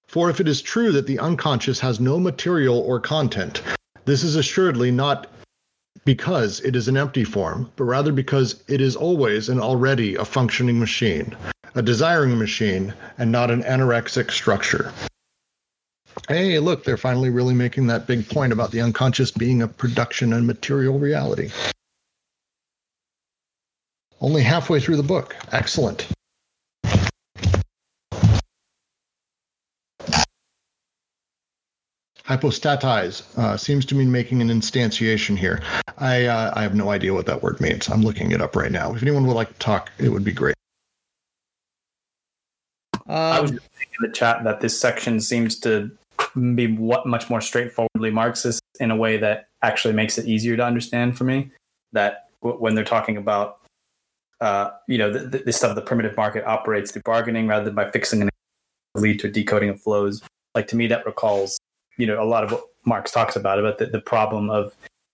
For if it is true that the unconscious has no material or content, this is assuredly not because it is an empty form, but rather because it is always and already a functioning machine, a desiring machine, and not an anorexic structure hey, look, they're finally really making that big point about the unconscious being a production and material reality. Only halfway through the book. Excellent. Hypostatize uh, seems to mean making an instantiation here. I uh, I have no idea what that word means. I'm looking it up right now. If anyone would like to talk, it would be great. Um, I was just in the chat that this section seems to be what much more straightforwardly Marxist in a way that actually makes it easier to understand for me. That w- when they're talking about, uh, you know, the, the, stuff, the primitive market operates through bargaining rather than by fixing an lead to a decoding of flows. Like to me, that recalls, you know, a lot of what Marx talks about about the, the problem of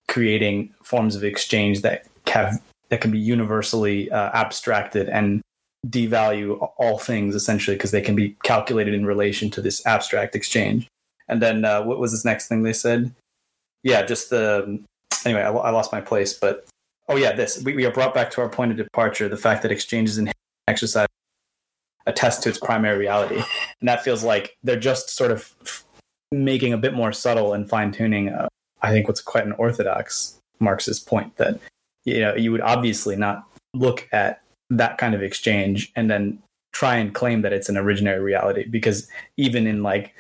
creating forms of exchange that have that can be universally uh, abstracted and devalue all things essentially because they can be calculated in relation to this abstract exchange. And then uh, what was this next thing they said? Yeah, just the anyway. I, I lost my place, but oh yeah, this we, we are brought back to our point of departure: the fact that exchanges and exercise attest to its primary reality, and that feels like they're just sort of making a bit more subtle and fine tuning. Uh, I think what's quite an orthodox Marxist point that you know you would obviously not look at that kind of exchange and then try and claim that it's an originary reality because even in like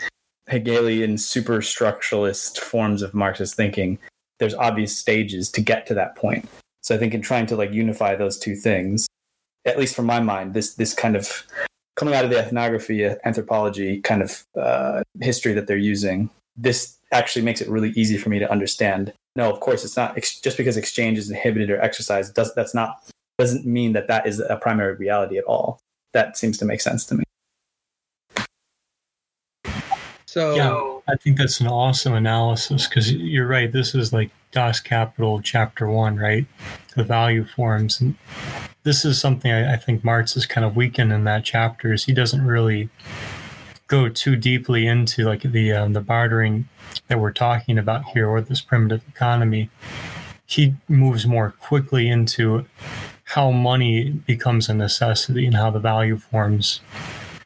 Hegelian superstructuralist forms of Marxist thinking, there's obvious stages to get to that point. So I think in trying to like unify those two things, at least from my mind, this this kind of coming out of the ethnography anthropology kind of uh, history that they're using, this actually makes it really easy for me to understand. No, of course, it's not ex- just because exchange is inhibited or exercised. Does that's not doesn't mean that that is a primary reality at all. That seems to make sense to me. So yeah, I think that's an awesome analysis because you're right. This is like Das Kapital Chapter One, right? The value forms, and this is something I, I think Marx is kind of weakened in that chapter. Is he doesn't really go too deeply into like the um, the bartering that we're talking about here, or this primitive economy. He moves more quickly into how money becomes a necessity and how the value forms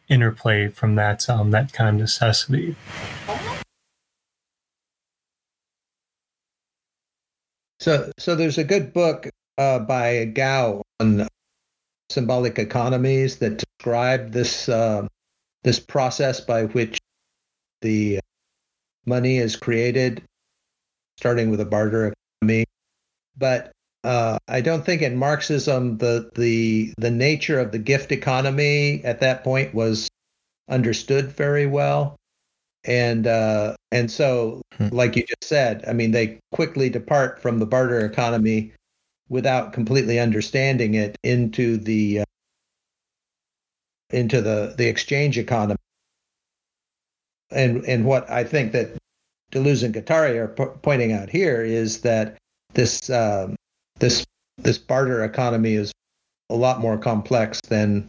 interplay from that um, that kind of necessity. So, so there's a good book uh, by Goux on symbolic economies that describe this uh, this process by which the money is created, starting with a barter economy. But uh, I don't think in Marxism the the the nature of the gift economy at that point was understood very well, and uh, and so hmm. like you just said, I mean they quickly depart from the barter economy without completely understanding it into the uh, into the the exchange economy, and and what I think that Deleuze and Guattari are p- pointing out here is that this um, this this barter economy is a lot more complex than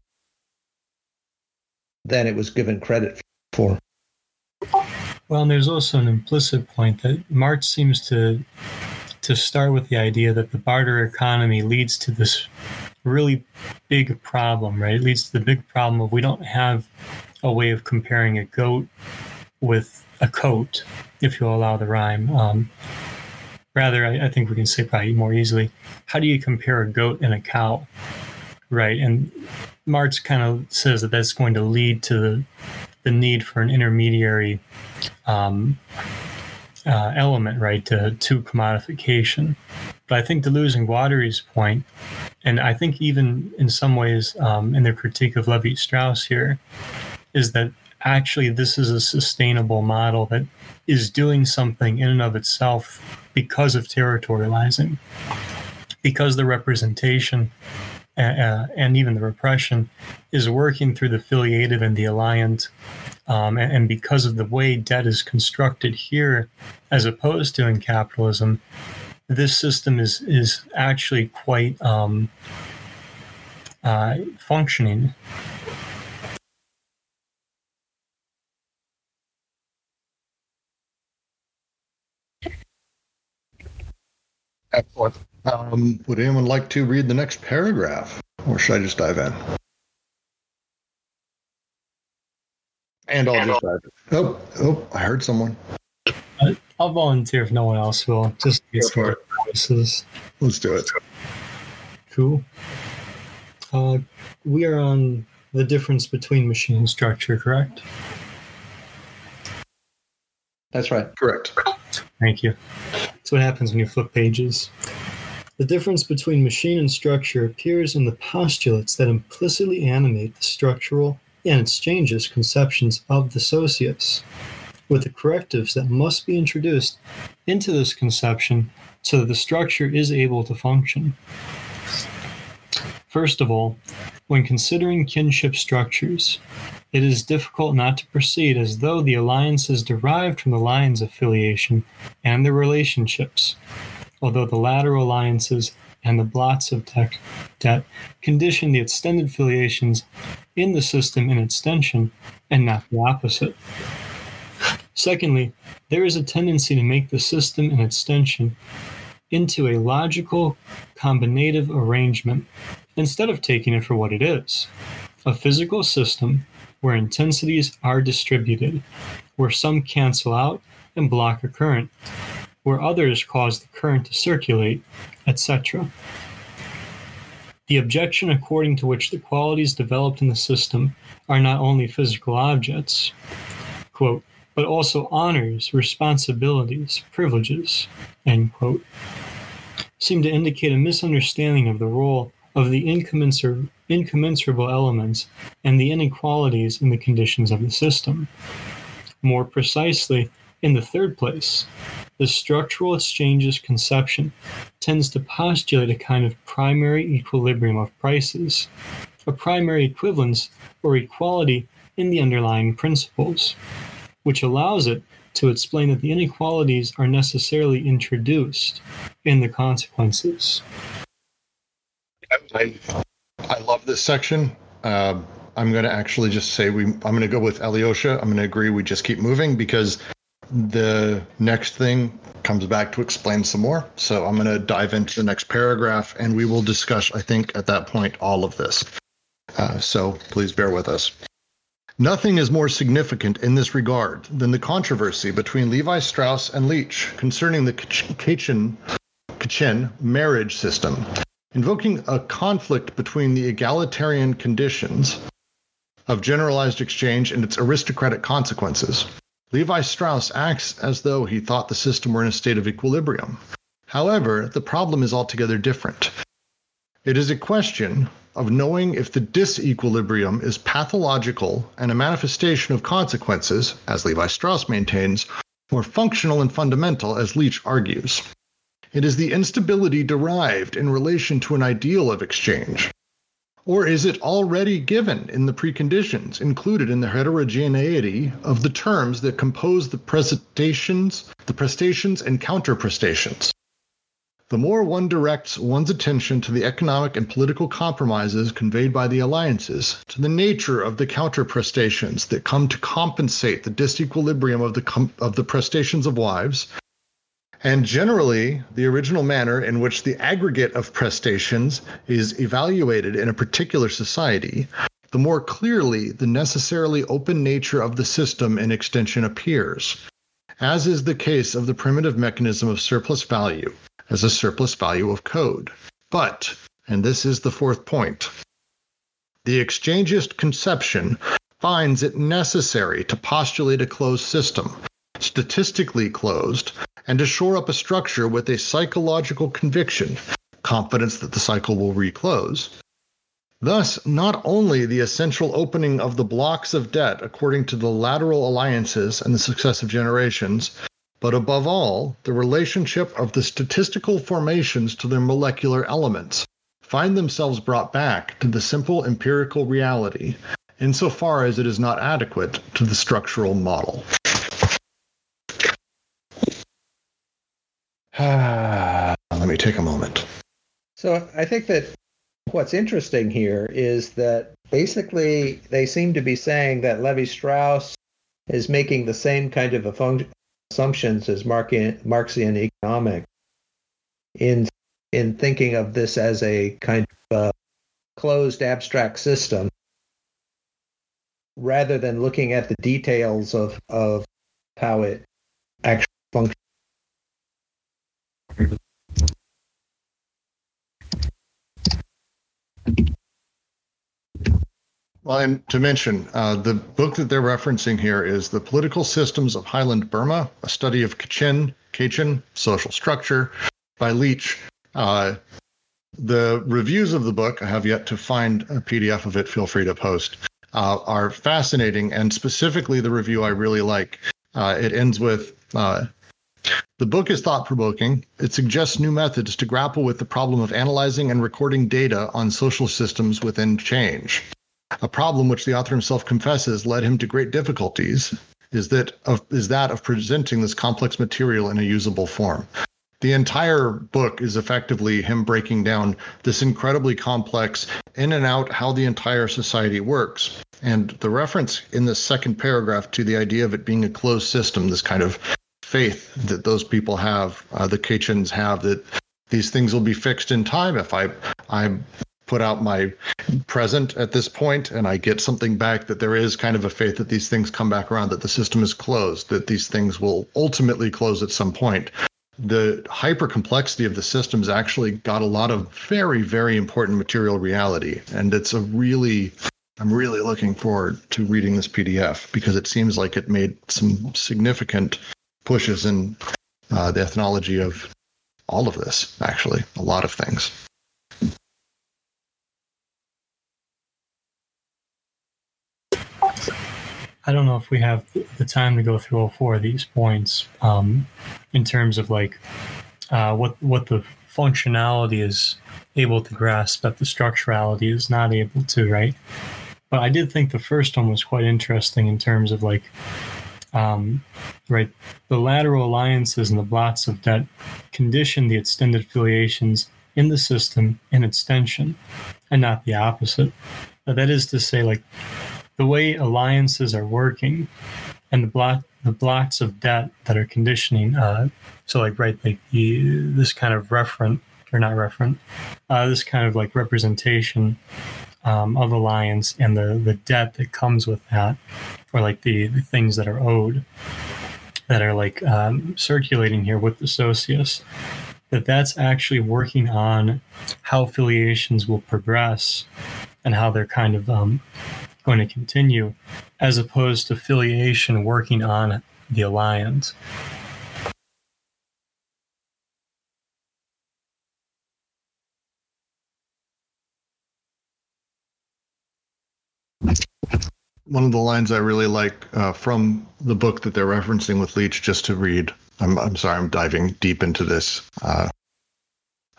than it was given credit for. Well, and there's also an implicit point that Marx seems to to start with the idea that the barter economy leads to this really big problem, right? It leads to the big problem of we don't have a way of comparing a goat with a coat, if you'll allow the rhyme. Um, rather, I, I, think we can say probably more easily, how do you compare a goat and a cow? Right. And Marx kind of says that that's going to lead to the, the need for an intermediary um, uh, element, right, to, to commodification. But I think Deleuze and Guattari's point, and I think even in some ways um, in their critique of Levi Strauss here, is that actually this is a sustainable model that is doing something in and of itself because of territorializing, because the representation uh, uh, and even the repression is working through the filiative and the alliant. Um, and, and, because of the way debt is constructed here, as opposed to in capitalism, this system is is actually quite um, uh, functioning Excellent. Um, would anyone like to read the next paragraph, or should I just dive in? And I'll just dive in. Oh, oh, I heard someone. I'll volunteer if no one else will. Just for purposes. Let's do it. Cool. Uh, we are on the difference between machine and structure, correct? That's right. Correct. Thank you. What happens when you flip pages. The difference between machine and structure appears in the postulates that implicitly animate the structural and exchanges conceptions of the socius, with the correctives that must be introduced into this conception so that the structure is able to function. First of all, when considering kinship structures, it is difficult not to proceed as though the alliance is derived from the lines of filiation and the relationships, although the latter alliances and the blots of tech debt condition the extended affiliations in the system in extension and not the opposite. Secondly, there is a tendency to make the system in extension into a logical combinative arrangement instead of taking it for what it is a physical system where intensities are distributed, where some cancel out and block a current, where others cause the current to circulate, etc. The objection according to which the qualities developed in the system are not only physical objects, quote, but also honors, responsibilities, privileges, end quote, seem to indicate a misunderstanding of the role of the incommensurable, incommensurable elements and the inequalities in the conditions of the system. More precisely, in the third place, the structural exchangist conception tends to postulate a kind of primary equilibrium of prices, a primary equivalence or equality in the underlying principles, which allows it to explain that the inequalities are necessarily introduced in the consequences. I, I love this section. Uh, I'm going to actually just say we. I'm going to go with Alyosha. I'm going to agree. We just keep moving because the next thing comes back to explain some more. So I'm going to dive into the next paragraph, and we will discuss. I think at that point all of this. Uh, so please bear with us. Nothing is more significant in this regard than the controversy between Levi Strauss and Leach concerning the Kachin, Kachin marriage system invoking a conflict between the egalitarian conditions of generalized exchange and its aristocratic consequences. Levi Strauss acts as though he thought the system were in a state of equilibrium. However, the problem is altogether different. It is a question of knowing if the disequilibrium is pathological and a manifestation of consequences, as Levi Strauss maintains, or functional and fundamental, as Leach argues. It is the instability derived in relation to an ideal of exchange. Or is it already given in the preconditions included in the heterogeneity of the terms that compose the prestations, the prestations and counterprestations? The more one directs one's attention to the economic and political compromises conveyed by the alliances, to the nature of the counterprestations that come to compensate the disequilibrium of the com- of the prestations of wives, and generally the original manner in which the aggregate of prestations is evaluated in a particular society, the more clearly the necessarily open nature of the system in extension appears, as is the case of the primitive mechanism of surplus value as a surplus value of code. But, and this is the fourth point, the exchangist conception finds it necessary to postulate a closed system, statistically closed, and to shore up a structure with a psychological conviction, confidence that the cycle will reclose. Thus, not only the essential opening of the blocks of debt according to the lateral alliances and the successive generations, but above all, the relationship of the statistical formations to their molecular elements find themselves brought back to the simple empirical reality, insofar as it is not adequate to the structural model. Let me take a moment. So I think that what's interesting here is that basically they seem to be saying that Levi Strauss is making the same kind of assumptions as Marxian economics in in thinking of this as a kind of uh, closed abstract system rather than looking at the details of, of how it actually functions. Well, and to mention, uh, the book that they're referencing here is The Political Systems of Highland Burma, a study of Kachin, Kachin social structure by Leach. Uh, the reviews of the book, I have yet to find a PDF of it, feel free to post, uh, are fascinating. And specifically, the review I really like. Uh, it ends with uh, the book is thought provoking. It suggests new methods to grapple with the problem of analyzing and recording data on social systems within change. A problem which the author himself confesses led him to great difficulties is that of is that of presenting this complex material in a usable form. The entire book is effectively him breaking down this incredibly complex in and out how the entire society works. And the reference in the second paragraph to the idea of it being a closed system, this kind of faith that those people have, uh, the Kachins have, that these things will be fixed in time if I I put out my present at this point and I get something back that there is kind of a faith that these things come back around, that the system is closed, that these things will ultimately close at some point. The hyper complexity of the systems actually got a lot of very, very important material reality. And it's a really, I'm really looking forward to reading this PDF because it seems like it made some significant pushes in uh, the ethnology of all of this, actually, a lot of things. I don't know if we have the time to go through all four of these points um, in terms of like uh, what what the functionality is able to grasp that the structurality is not able to, right? But I did think the first one was quite interesting in terms of like, um, right, the lateral alliances and the blots of debt condition the extended affiliations in the system in extension, and not the opposite. That is to say, like the way alliances are working and the block the blocks of debt that are conditioning uh, so like right like the, this kind of referent or not referent uh, this kind of like representation um, of alliance and the the debt that comes with that or like the, the things that are owed that are like um, circulating here with the socius that that's actually working on how affiliations will progress and how they're kind of um, going to continue, as opposed to affiliation working on the alliance. One of the lines I really like uh, from the book that they're referencing with Leach, just to read. I'm, I'm sorry, I'm diving deep into this. Uh,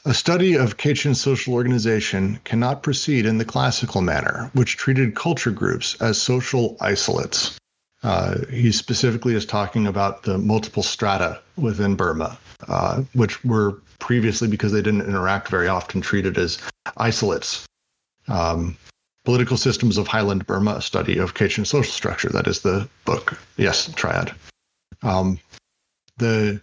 a study of Kachin social organization cannot proceed in the classical manner, which treated culture groups as social isolates. Uh, he specifically is talking about the multiple strata within Burma, uh, which were previously, because they didn't interact very often, treated as isolates. Um, Political Systems of Highland Burma, a study of Kachin social structure. That is the book. Yes, triad. Um, the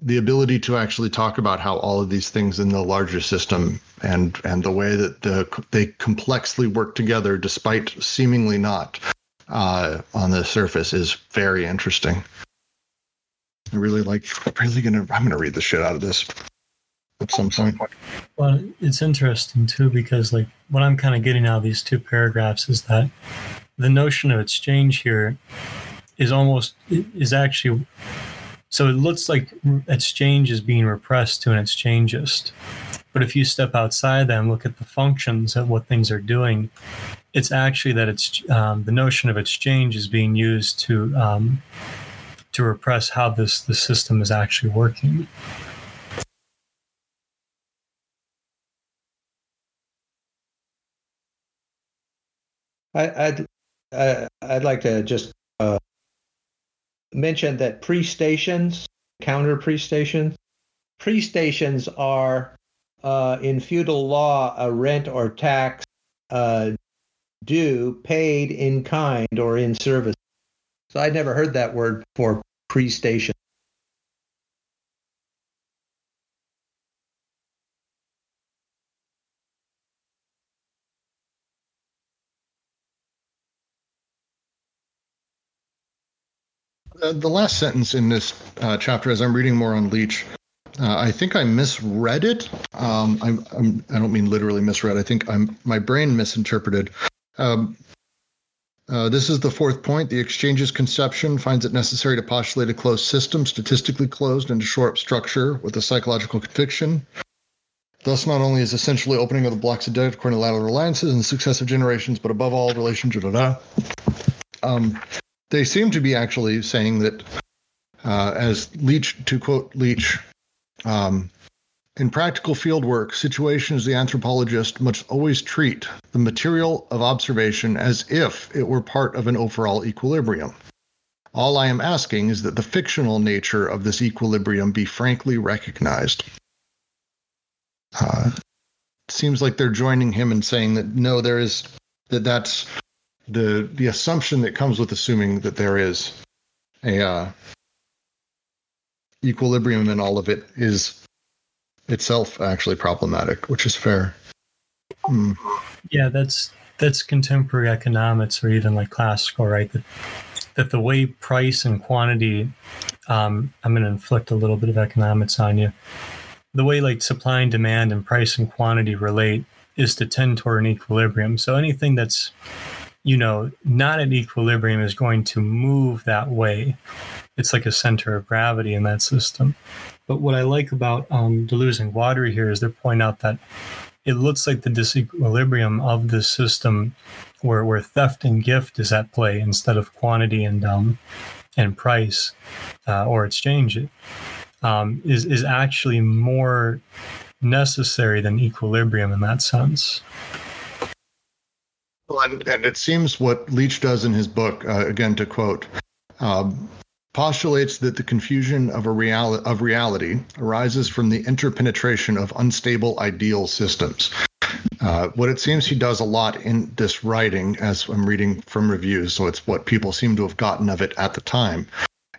the ability to actually talk about how all of these things in the larger system and and the way that the they complexly work together despite seemingly not uh, on the surface is very interesting. I really like. I'm really gonna. I'm gonna read the shit out of this at some point. Well, it's interesting too because like what I'm kind of getting out of these two paragraphs is that the notion of exchange here is almost is actually so it looks like exchange is being repressed to an exchangist. But if you step outside that and look at the functions of what things are doing, it's actually that it's um, the notion of exchange is being used to um, to repress how this the system is actually working. I, would uh, I'd like to just uh, mentioned that pre-stations, counter pre-stations, pre-stations are uh, in feudal law a rent or tax uh, due paid in kind or in service. So I'd never heard that word for pre-station. Uh, the last sentence in this uh, chapter, as I'm reading more on Leach, uh, I think I misread it. Um, I'm, I'm, I do not mean literally misread. I think I'm my brain misinterpreted. Um, uh, this is the fourth point. The exchangist conception finds it necessary to postulate a closed system, statistically closed, and to shore up structure with a psychological conviction. Thus, not only is essentially opening of the blocks of debt according to lateral alliances and successive generations, but above all, relationship. Um, they seem to be actually saying that, uh, as Leach, to quote Leach, um, In practical fieldwork situations, the anthropologist must always treat the material of observation as if it were part of an overall equilibrium. All I am asking is that the fictional nature of this equilibrium be frankly recognized. Uh, seems like they're joining him in saying that no, there is that that's the the assumption that comes with assuming that there is a uh, equilibrium in all of it is itself actually problematic, which is fair. Mm. Yeah, that's that's contemporary economics or even like classical, right? That that the way price and quantity, um, I'm going to inflict a little bit of economics on you. The way like supply and demand and price and quantity relate is to tend toward an equilibrium. So anything that's you know, not at equilibrium is going to move that way. It's like a center of gravity in that system. But what I like about um, Deleuze and Guattari here is they point out that it looks like the disequilibrium of the system where, where theft and gift is at play instead of quantity and um, and price uh, or exchange it um, is is actually more necessary than equilibrium in that sense. Well, and, and it seems what Leach does in his book, uh, again to quote, um, postulates that the confusion of a reali- of reality arises from the interpenetration of unstable ideal systems. Uh, what it seems he does a lot in this writing, as I'm reading from reviews, so it's what people seem to have gotten of it at the time,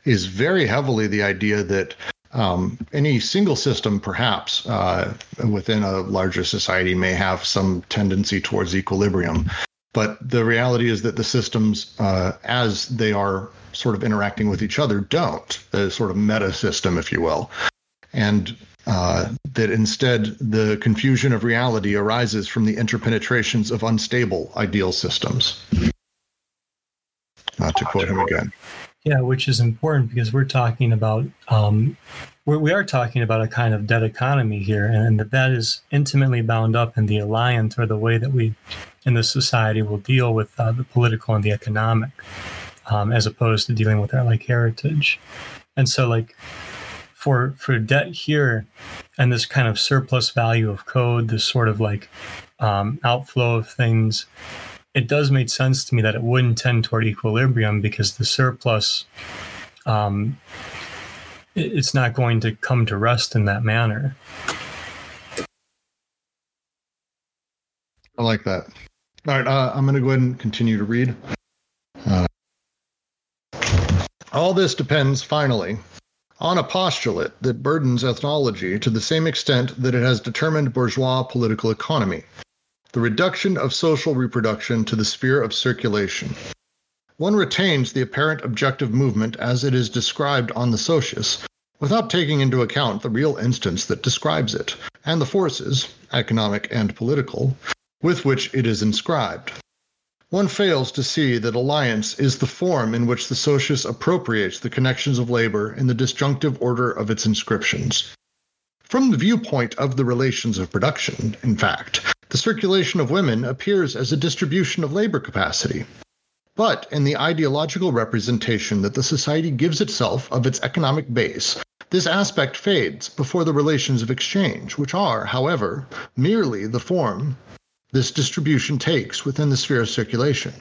is very heavily the idea that um, any single system, perhaps uh, within a larger society, may have some tendency towards equilibrium. But the reality is that the systems, uh, as they are sort of interacting with each other, don't. The sort of meta system, if you will. And uh, that instead the confusion of reality arises from the interpenetrations of unstable ideal systems. Not to quote him again. Yeah, which is important because we're talking about um, we're, we are talking about a kind of debt economy here, and that that is intimately bound up in the alliance or the way that we in the society will deal with uh, the political and the economic, um, as opposed to dealing with our like heritage. And so, like for for debt here, and this kind of surplus value of code, this sort of like um, outflow of things, it does make sense to me that it wouldn't tend toward equilibrium because the surplus. Um, it's not going to come to rest in that manner. I like that. All right, uh, I'm going to go ahead and continue to read. Uh, all this depends, finally, on a postulate that burdens ethnology to the same extent that it has determined bourgeois political economy the reduction of social reproduction to the sphere of circulation. One retains the apparent objective movement as it is described on the socius, without taking into account the real instance that describes it, and the forces, economic and political, with which it is inscribed. One fails to see that alliance is the form in which the socius appropriates the connections of labor in the disjunctive order of its inscriptions. From the viewpoint of the relations of production, in fact, the circulation of women appears as a distribution of labor capacity. But in the ideological representation that the society gives itself of its economic base, this aspect fades before the relations of exchange, which are, however, merely the form this distribution takes within the sphere of circulation.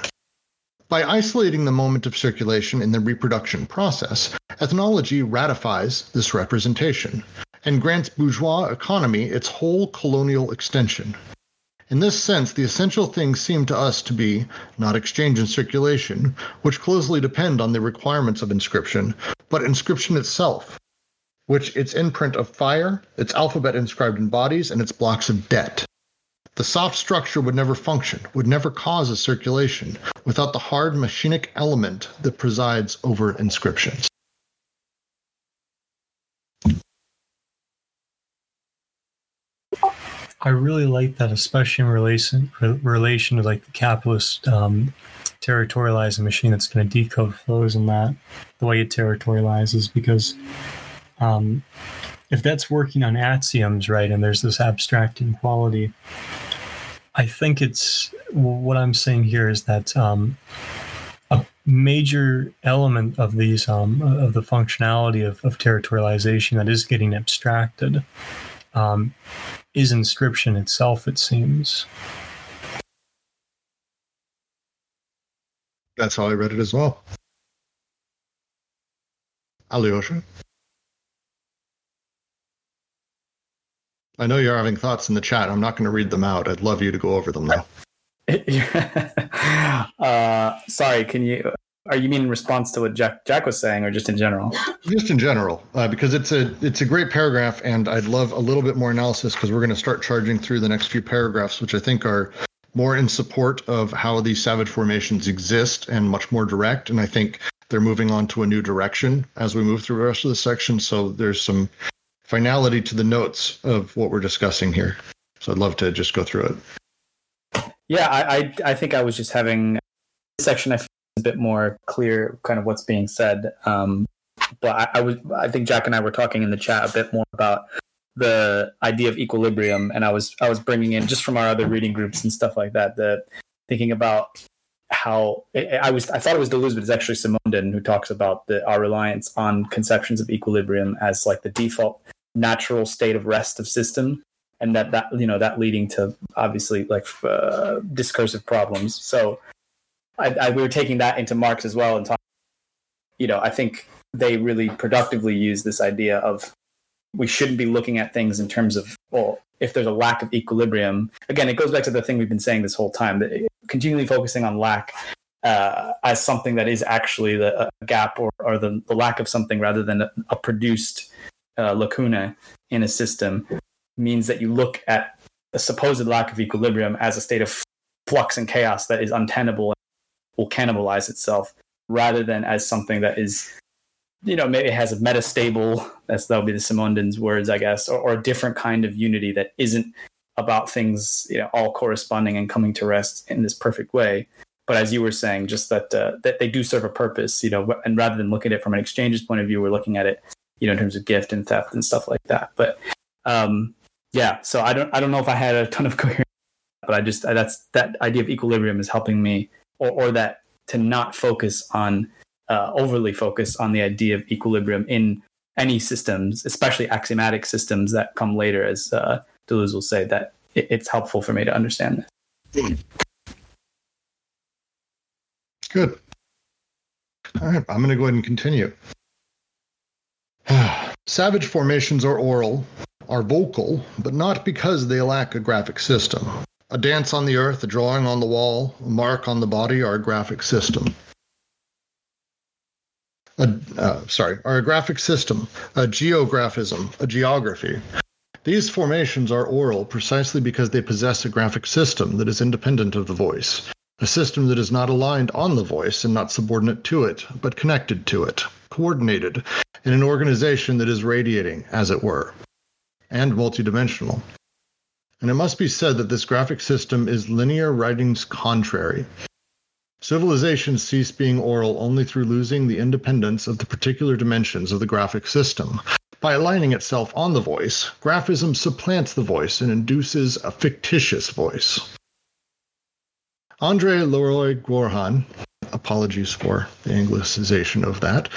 By isolating the moment of circulation in the reproduction process, ethnology ratifies this representation and grants bourgeois economy its whole colonial extension. In this sense, the essential things seem to us to be not exchange and circulation, which closely depend on the requirements of inscription, but inscription itself, which its imprint of fire, its alphabet inscribed in bodies, and its blocks of debt. The soft structure would never function, would never cause a circulation, without the hard machinic element that presides over inscriptions. I really like that, especially in relation relation to like the capitalist um, territorializing machine that's going to decode flows and that the way it territorializes because um, if that's working on axioms right and there's this abstracting quality I think it's what I'm saying here is that um, a major element of these um, of the functionality of, of, territorialization that is getting abstracted um, is inscription itself, it seems. That's how I read it as well. Alyosha? I know you're having thoughts in the chat. I'm not going to read them out. I'd love you to go over them though. uh, sorry, can you? Are you mean in response to what Jack Jack was saying, or just in general? Just in general, uh, because it's a it's a great paragraph, and I'd love a little bit more analysis because we're going to start charging through the next few paragraphs, which I think are more in support of how these savage formations exist and much more direct. And I think they're moving on to a new direction as we move through the rest of the section. So there's some finality to the notes of what we're discussing here. So I'd love to just go through it. Yeah, I I, I think I was just having this section. I a bit more clear, kind of what's being said. Um, but I, I was I think Jack and I were talking in the chat a bit more about the idea of equilibrium, and I was I was bringing in just from our other reading groups and stuff like that. That thinking about how I was I thought it was Deleuze, but it's actually Simondon who talks about the, our reliance on conceptions of equilibrium as like the default natural state of rest of system, and that that you know that leading to obviously like uh, discursive problems. So I, I, we were taking that into Marx as well and talking. You know, I think they really productively use this idea of we shouldn't be looking at things in terms of well if there's a lack of equilibrium again it goes back to the thing we've been saying this whole time that continually focusing on lack uh, as something that is actually the gap or, or the, the, lack of something rather than a, a produced uh, lacuna in a system means that you look at a supposed lack of equilibrium as a state of flux and chaos that is untenable will cannibalize itself rather than as something that is you know, maybe has a metastable, that's that'll be the Simondon's words, I guess, or, or, a different kind of unity that isn't about things, you know, all corresponding and coming to rest in this perfect way. But as you were saying, just that uh, that they do serve a purpose, you know, and rather than look at it from an exchangist point of view, we're looking at it, you know, in terms of gift and theft and stuff like that. But um, yeah, so I don't I don't know if I had a ton of coherence, but I just that's that idea of equilibrium is helping me, or or that to not focus on uh, overly focus on the idea of equilibrium in any systems, especially axiomatic systems that come later, as uh, Deleuze will say, that it, it's helpful for me to understand this. Good. All right, I'm going to go ahead and continue. Savage formations are oral, are vocal, but not because they lack a graphic system. A dance on the earth, a drawing on the wall, a mark on the body are a graphic system a, uh, sorry, are a graphic system, a geographism, a geography. These formations are oral precisely because they possess a graphic system that is independent of the voice, a system that is not aligned on the voice and not subordinate to it, but connected to it, coordinated, in an organization that is radiating, as it were, and multidimensional. And it must be said that this graphic system is linear writing's contrary. Civilization ceased being oral only through losing the independence of the particular dimensions of the graphic system. By aligning itself on the voice, graphism supplants the voice and induces a fictitious voice. André Leroi-Gourhan, apologies for the anglicization of that,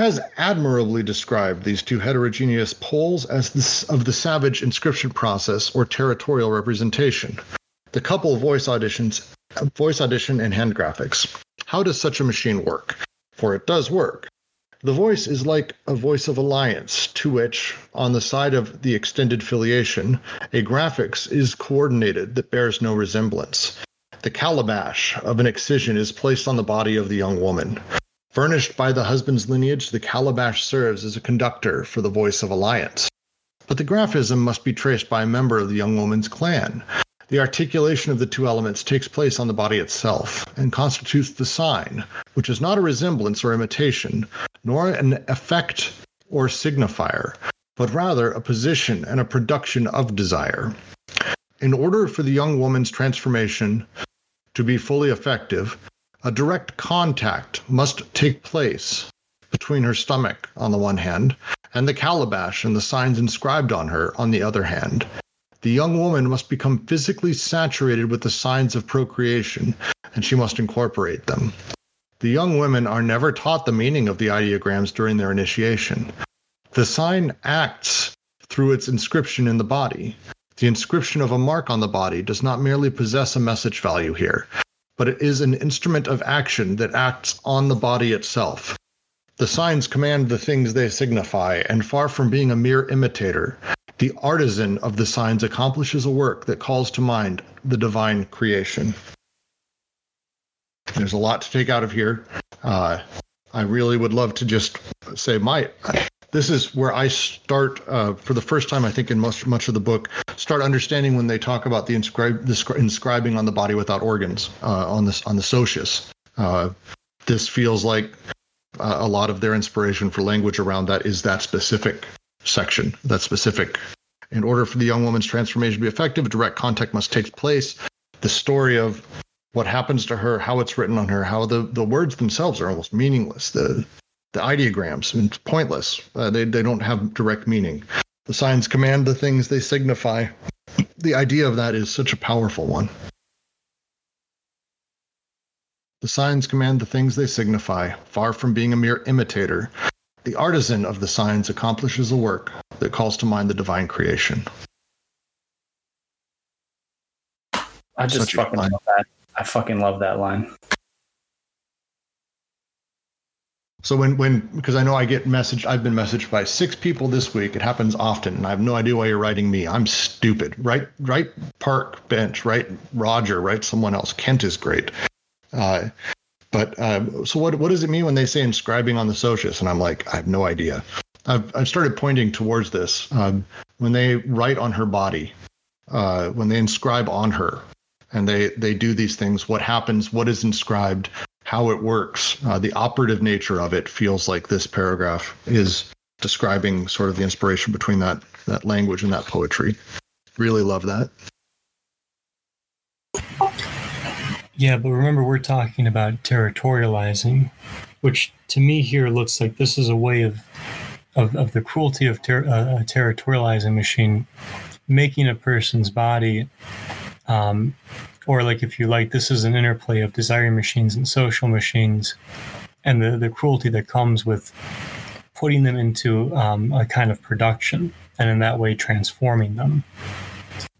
has admirably described these two heterogeneous poles as of the savage inscription process or territorial representation. The couple voice auditions voice audition and hand graphics. How does such a machine work? For it does work. The voice is like a voice of alliance, to which, on the side of the extended filiation, a graphics is coordinated that bears no resemblance. The calabash of an excision is placed on the body of the young woman. Furnished by the husband's lineage, the calabash serves as a conductor for the voice of alliance. But the graphism must be traced by a member of the young woman's clan. The articulation of the two elements takes place on the body itself and constitutes the sign, which is not a resemblance or imitation, nor an effect or signifier, but rather a position and a production of desire. In order for the young woman's transformation to be fully effective, a direct contact must take place between her stomach on the one hand and the calabash and the signs inscribed on her on the other hand the young woman must become physically saturated with the signs of procreation, and she must incorporate them. The young women are never taught the meaning of the ideograms during their initiation. The sign acts through its inscription in the body. The inscription of a mark on the body does not merely possess a message value here, but it is an instrument of action that acts on the body itself. The signs command the things they signify, and far from being a mere imitator, the artisan of the signs accomplishes a work that calls to mind the divine creation. There's a lot to take out of here. Uh, I really would love to just say my. This is where I start uh, for the first time, I think, in much much of the book. Start understanding when they talk about the, inscribe, the inscribing on the body without organs uh, on this on the socius. Uh, this feels like uh, a lot of their inspiration for language around that is that specific section, that specific. In order for the young woman's transformation to be effective, direct contact must take place. The story of what happens to her, how it's written on her, how the, the words themselves are almost meaningless. The the ideograms, it's pointless. Uh, they, they don't have direct meaning. The signs command the things they signify. The idea of that is such a powerful one. The signs command the things they signify, far from being a mere imitator. The artisan of the signs accomplishes a work that calls to mind the divine creation. I just fucking love that. I fucking love that line. So when when because I know I get messaged, I've been messaged by six people this week. It happens often, and I have no idea why you're writing me. I'm stupid. Right, right. Park bench. Right, Roger. Right, someone else. Kent is great. Uh, but uh, so what what does it mean when they say inscribing on the socius? And I'm like, I have no idea. I've I've started pointing towards this um, when they write on her body, uh, when they inscribe on her, and they they do these things. What happens? What is inscribed? How it works. Uh, the operative nature of it feels like this paragraph is describing sort of the inspiration between that that language and that poetry. Really love that. Yeah, but remember, we're talking about territorializing, which to me here looks like this is a way of of, of the cruelty of ter- uh, a territorializing machine making a person's body, um, or like if you like, this is an interplay of desire machines and social machines, and the, the cruelty that comes with putting them into um, a kind of production, and in that way transforming them.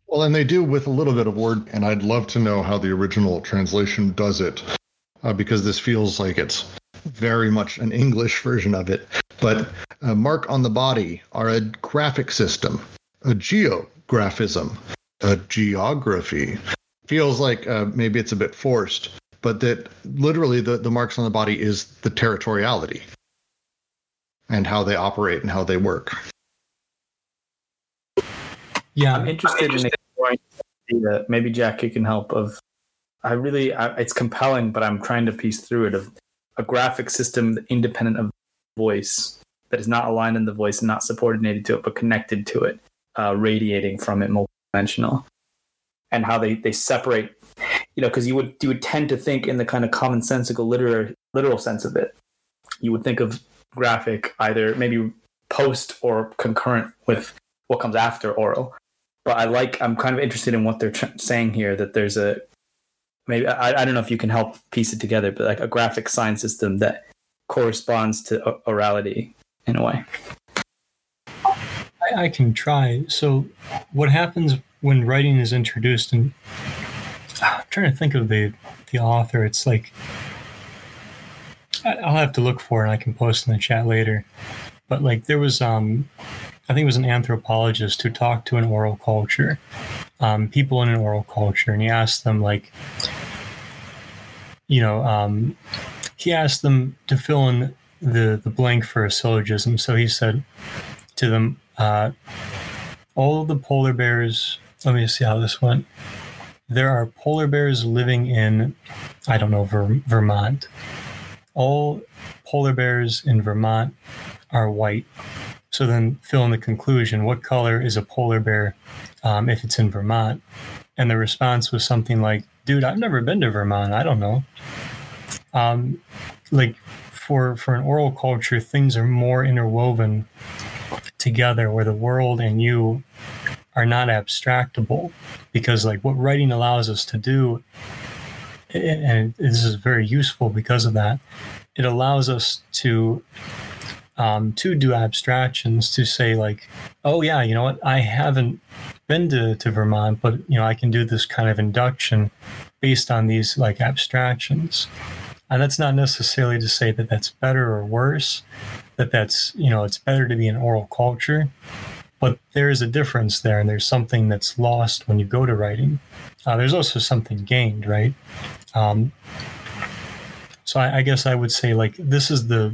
Well, and they do with a little bit of word, and I'd love to know how the original translation does it, uh, because this feels like it's very much an English version of it. But uh, mark on the body are a graphic system, a geographism, a geography. Feels like uh, maybe it's a bit forced, but that literally the, the marks on the body is the territoriality and how they operate and how they work. Yeah, I'm interested, in exploring the, maybe Jack, you can help. Of I really, I, it's compelling, but I'm trying to piece through it of a graphic system independent of voice that is not aligned in the voice and not subordinated to it, but connected to it, uh, radiating from it, multidimensional, and how they they separate. You know, because you would you would tend to think in the kind of commonsensical literal literal sense of it. You would think of graphic either maybe post or concurrent with what comes after oral but I like I'm kind of interested in what they're tr- saying here that there's a maybe I, I don't know if you can help piece it together but like a graphic sign system that corresponds to orality in a way I can try. So, what happens when writing is introduced? And I'm trying to think of the the author. It's like I'll have to look for it. and I can post in the chat later. But like there was, um, I think it was an anthropologist who talked to an oral culture, um, people in an oral culture, and he asked them like, you know, um, he asked them to fill in the the blank for a syllogism. So he said to them, uh, all of the polar bears. Let me see how this went. There are polar bears living in, I don't know, Ver- Vermont. All polar bears in Vermont are white. So then fill in the conclusion. What color is a polar bear um, if it's in Vermont? And the response was something like, dude, I've never been to Vermont. I don't know. Um, like for, for an oral culture, things are more interwoven together where the world and you are not abstractable because like what writing allows us to do and this is very useful because of that it allows us to um, to do abstractions to say like, oh yeah, you know what, I haven't been to, to Vermont, but you know I can do this kind of induction based on these like abstractions. And that's not necessarily to say that that's better or worse, that that's, you know, it's better to be an oral culture, but there is a difference there, and there's something that's lost when you go to writing. Uh, there's also something gained, right? Um, so I, I, guess I would say like this is the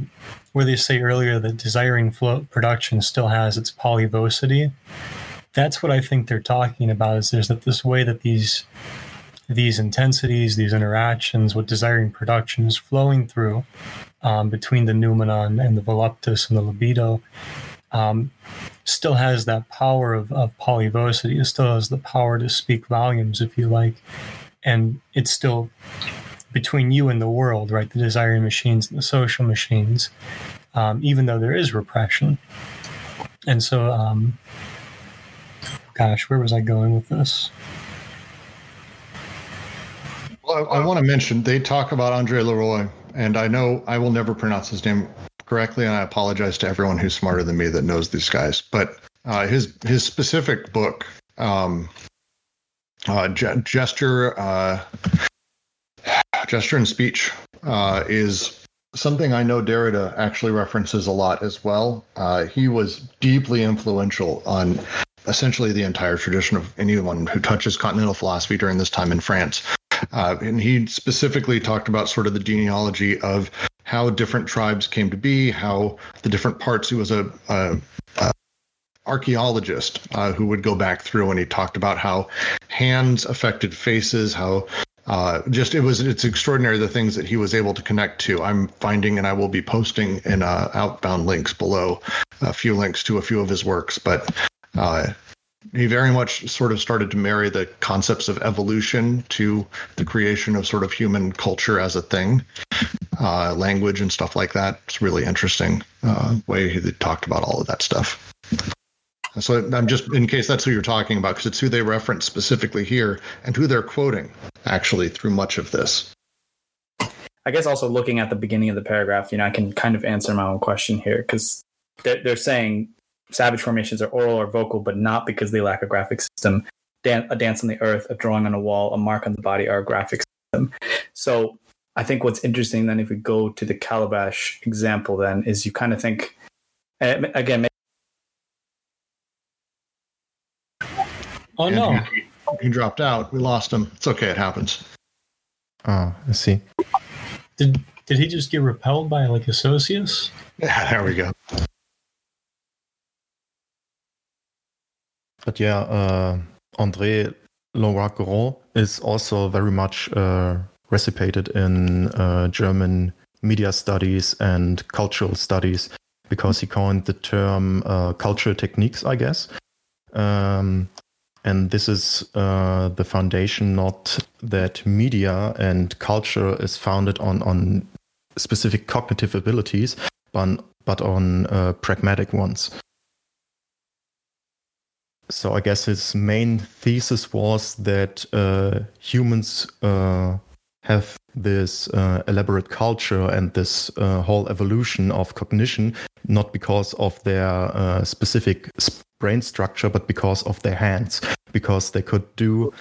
where they say earlier that desiring production still has its polyvocity. That's what I think they're talking about. Is there's that this way that these these intensities, these interactions, what desiring production is flowing through um, between the noumenon and the Voluptas and the libido, um, still has that power of, of polyvocity. It still has the power to speak volumes, if you like. And it's still between you and the world, right? The desiring machines and the social machines, um, even though there is repression. And so, um, gosh, where was I going with this? Well, I, I want to mention they talk about André Leroi, and I know I will never pronounce his name correctly, and I apologize to everyone who's smarter than me that knows these guys. But uh, his his specific book, um, uh, gesture, uh, gesture and speech, uh, is something I know Derrida actually references a lot as well. Uh, he was deeply influential on essentially the entire tradition of anyone who touches continental philosophy during this time in France. Uh, and he specifically talked about sort of the genealogy of how different tribes came to be, how the different parts. He was a, a, a archaeologist uh, who would go back through, and he talked about how hands affected faces, how uh, just it was it's extraordinary the things that he was able to connect to. I'm finding, and I will be posting in uh, outbound links below a few links to a few of his works, but. He very much sort of started to marry the concepts of evolution to the creation of sort of human culture as a thing, uh, language and stuff like that. It's really interesting uh, way he talked about all of that stuff. So I'm just in case that's who you're talking about, because it's who they reference specifically here and who they're quoting actually through much of this. I guess also looking at the beginning of the paragraph, you know, I can kind of answer my own question here because they're, they're saying Savage formations are oral or vocal, but not because they lack a graphic system. Dan- a dance on the earth, a drawing on a wall, a mark on the body are a graphic system. So I think what's interesting then, if we go to the calabash example, then is you kind of think, again, Oh no, he, he, dropped out. We lost him. It's okay. It happens. Ah, I see. Did did he just get repelled by like a socius? Yeah, there we go. But yeah, uh, André Leroi-Gourhan is also very much uh, in uh, German media studies and cultural studies because he coined the term uh, cultural techniques, I guess. Um, and this is uh, the foundation, not that media and culture is founded on, on specific cognitive abilities, but, but on uh, pragmatic ones so I guess his main thesis was that uh, humans uh, have this uh, elaborate culture and this uh, whole evolution of cognition, not because of their uh, specific brain structure, but because of their hands, because they could do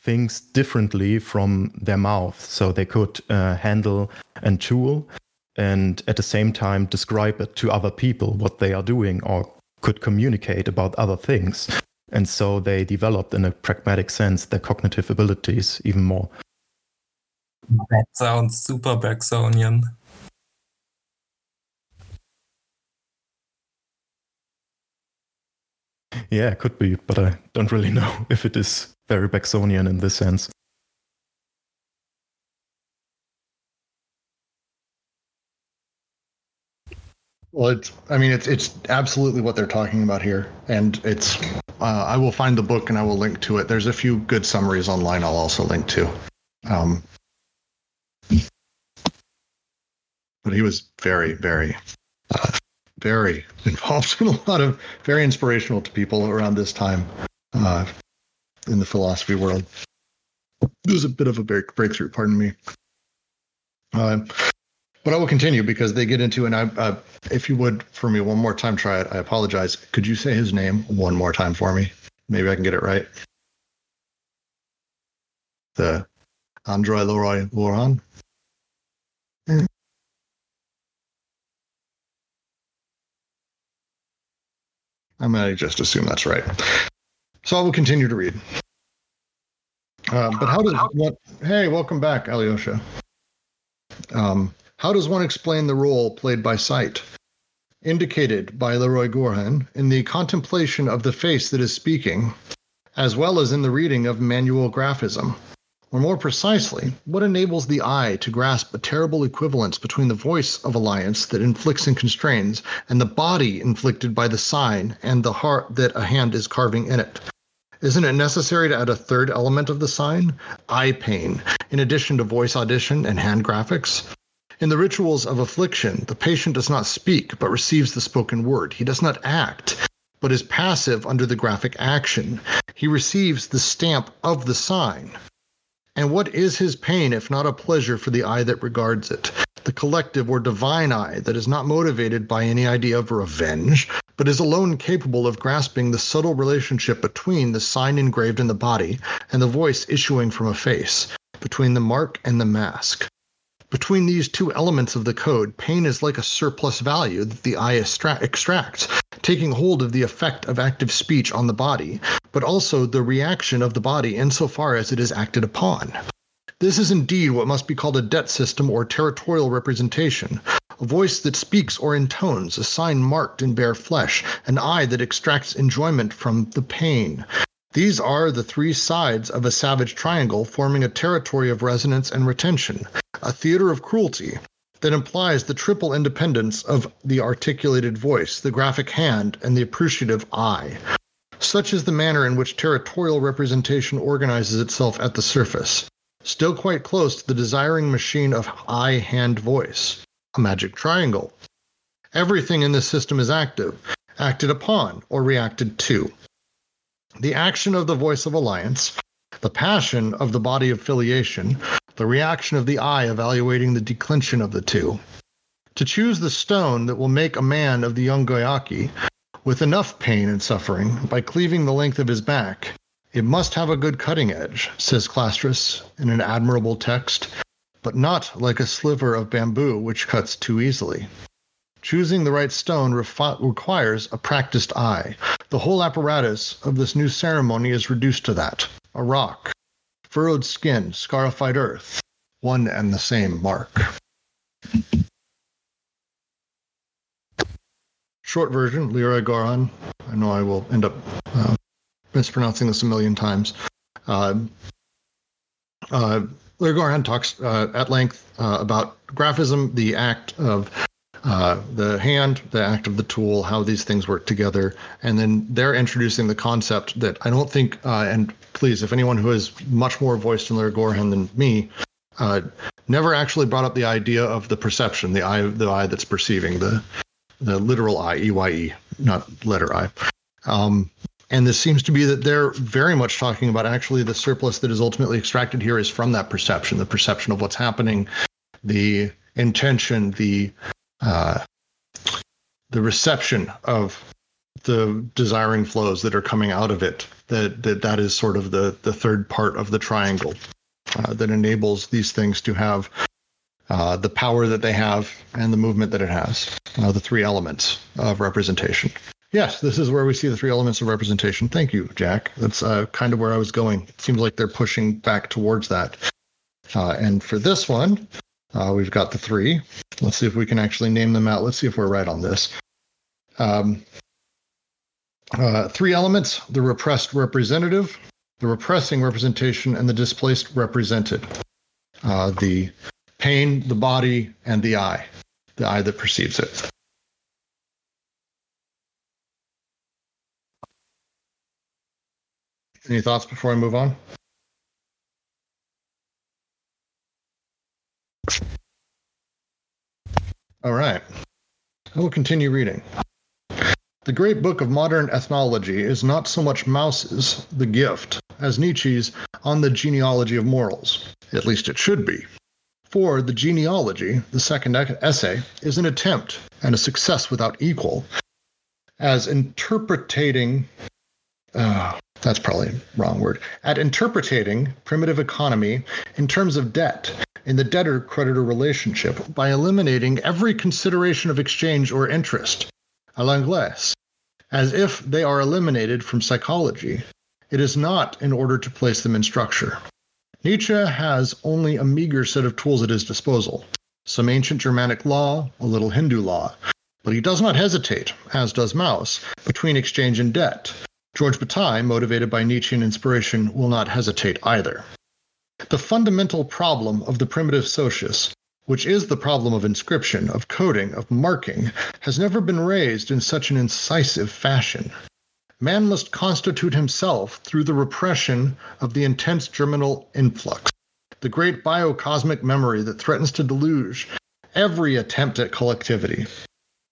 things differently from their mouth. So they could uh, handle and tool and at the same time describe it to other people what they are doing or could communicate about other things. And so they developed in a pragmatic sense their cognitive abilities even more. That sounds super Bergsonian. Yeah, it could be, but I don't really know if it is very Bergsonian in this sense. Well, it's. I mean, it's it's absolutely what they're talking about here, and it's. Uh, I will find the book and I will link to it. There's a few good summaries online. I'll also link to. Um, but he was very, very, uh, very involved in a lot of very inspirational to people around this time uh, in the philosophy world. It was a bit of a break, breakthrough. Pardon me. Uh, but I will continue because they get into and I, uh, if you would for me one more time, try it. I apologize. Could you say his name one more time for me? Maybe I can get it right. The Andrei Leroy Loran. I'm going to just assume that's right. So I will continue to read. Uh, but how does what? Hey, welcome back, Alyosha. Um, how does one explain the role played by sight, indicated by Leroi-Gourhan in the contemplation of the face that is speaking, as well as in the reading of manual graphism? Or more precisely, what enables the eye to grasp a terrible equivalence between the voice of alliance that inflicts and constrains and the body inflicted by the sign and the heart that a hand is carving in it? Isn't it necessary to add a third element of the sign? Eye pain, in addition to voice audition and hand graphics? In the rituals of affliction, the patient does not speak, but receives the spoken word. He does not act, but is passive under the graphic action. He receives the stamp of the sign. And what is his pain if not a pleasure for the eye that regards it? The collective or divine eye that is not motivated by any idea of revenge, but is alone capable of grasping the subtle relationship between the sign engraved in the body and the voice issuing from a face, between the mark and the mask. Between these two elements of the code, pain is like a surplus value that the eye extra- extracts, taking hold of the effect of active speech on the body, but also the reaction of the body insofar as it is acted upon. This is indeed what must be called a debt system or territorial representation. A voice that speaks or intones, a sign marked in bare flesh, an eye that extracts enjoyment from the pain. These are the three sides of a savage triangle forming a territory of resonance and retention, a theater of cruelty, that implies the triple independence of the articulated voice, the graphic hand, and the appreciative eye. Such is the manner in which territorial representation organizes itself at the surface, still quite close to the desiring machine of eye hand voice, a magic triangle. Everything in this system is active, acted upon, or reacted to. The action of the voice of alliance, the passion of the body of filiation, the reaction of the eye evaluating the declension of the two. To choose the stone that will make a man of the young Guayaki, with enough pain and suffering, by cleaving the length of his back, it must have a good cutting edge, says Clastres in an admirable text, but not like a sliver of bamboo which cuts too easily. Choosing the right stone refi- requires a practiced eye. The whole apparatus of this new ceremony is reduced to that a rock, furrowed skin, scarified earth, one and the same mark. Short version, Leroi-Gourhan. I know I will end up uh, mispronouncing this a million times. Uh, uh, Gourhan talks uh, at length uh, about graphism, the act of uh, the hand, the act of the tool, how these things work together, and then they're introducing the concept that I don't think. Uh, and please, if anyone who is much more voiced in Larry Gorhan than me, uh, never actually brought up the idea of the perception, the eye, the eye that's perceiving, the the literal eye, E Y E, not letter I. Um, and this seems to be that they're very much talking about actually the surplus that is ultimately extracted here is from that perception, the perception of what's happening, the intention, the uh, the reception of the desiring flows that are coming out of it that that, that is sort of the the third part of the triangle uh, that enables these things to have uh, the power that they have and the movement that it has. Uh, the three elements of representation. Yes this is where we see the three elements of representation. Thank you jack. That's uh, kind of where i was going. It seems like they're pushing back towards that. Uh, and for this one uh, we've got the three. Let's see if we can actually name them out. Let's see if we're right on this. Um, uh, three elements the repressed representative, the repressing representation, and the displaced represented. Uh, the pain, the body, and the eye, the eye that perceives it. Any thoughts before I move on? All right. I will continue reading. The great book of modern ethnology is not so much Mauss's The Gift as Nietzsche's On the Genealogy of Morals. At least it should be. For the genealogy, the second essay, is an attempt and a success without equal as interpreting. Uh, that's probably wrong word. At interpreting primitive economy in terms of debt in the debtor creditor relationship by eliminating every consideration of exchange or interest, à l'anglaise, as if they are eliminated from psychology. It is not in order to place them in structure. Nietzsche has only a meager set of tools at his disposal some ancient Germanic law, a little Hindu law. But he does not hesitate, as does Mauss, between exchange and debt. Georges Bataille, motivated by Nietzschean inspiration, will not hesitate either. The fundamental problem of the primitive socius, which is the problem of inscription, of coding, of marking, has never been raised in such an incisive fashion. Man must constitute himself through the repression of the intense germinal influx, the great biocosmic memory that threatens to deluge every attempt at collectivity.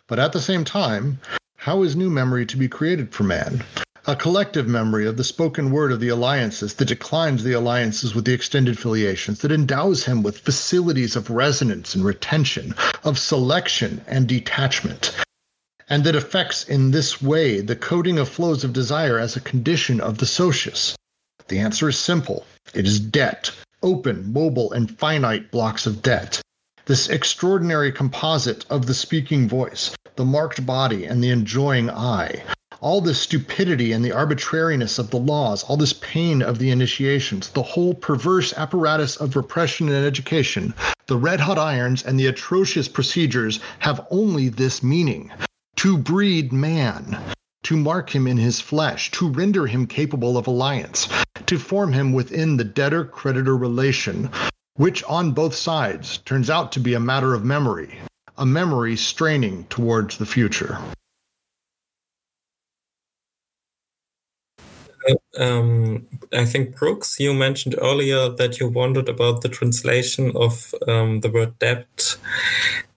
But at the same time, how is new memory to be created for man? A collective memory of the spoken word of the alliances that declines the alliances with the extended filiations, that endows him with facilities of resonance and retention, of selection and detachment, and that affects in this way the coding of flows of desire as a condition of the socius? The answer is simple it is debt, open, mobile, and finite blocks of debt. This extraordinary composite of the speaking voice, the marked body, and the enjoying eye. All this stupidity and the arbitrariness of the laws, all this pain of the initiations, the whole perverse apparatus of repression and education, the red hot irons and the atrocious procedures have only this meaning to breed man, to mark him in his flesh, to render him capable of alliance, to form him within the debtor creditor relation, which on both sides turns out to be a matter of memory, a memory straining towards the future. Um, I think Brooks, you mentioned earlier that you wondered about the translation of um, the word debt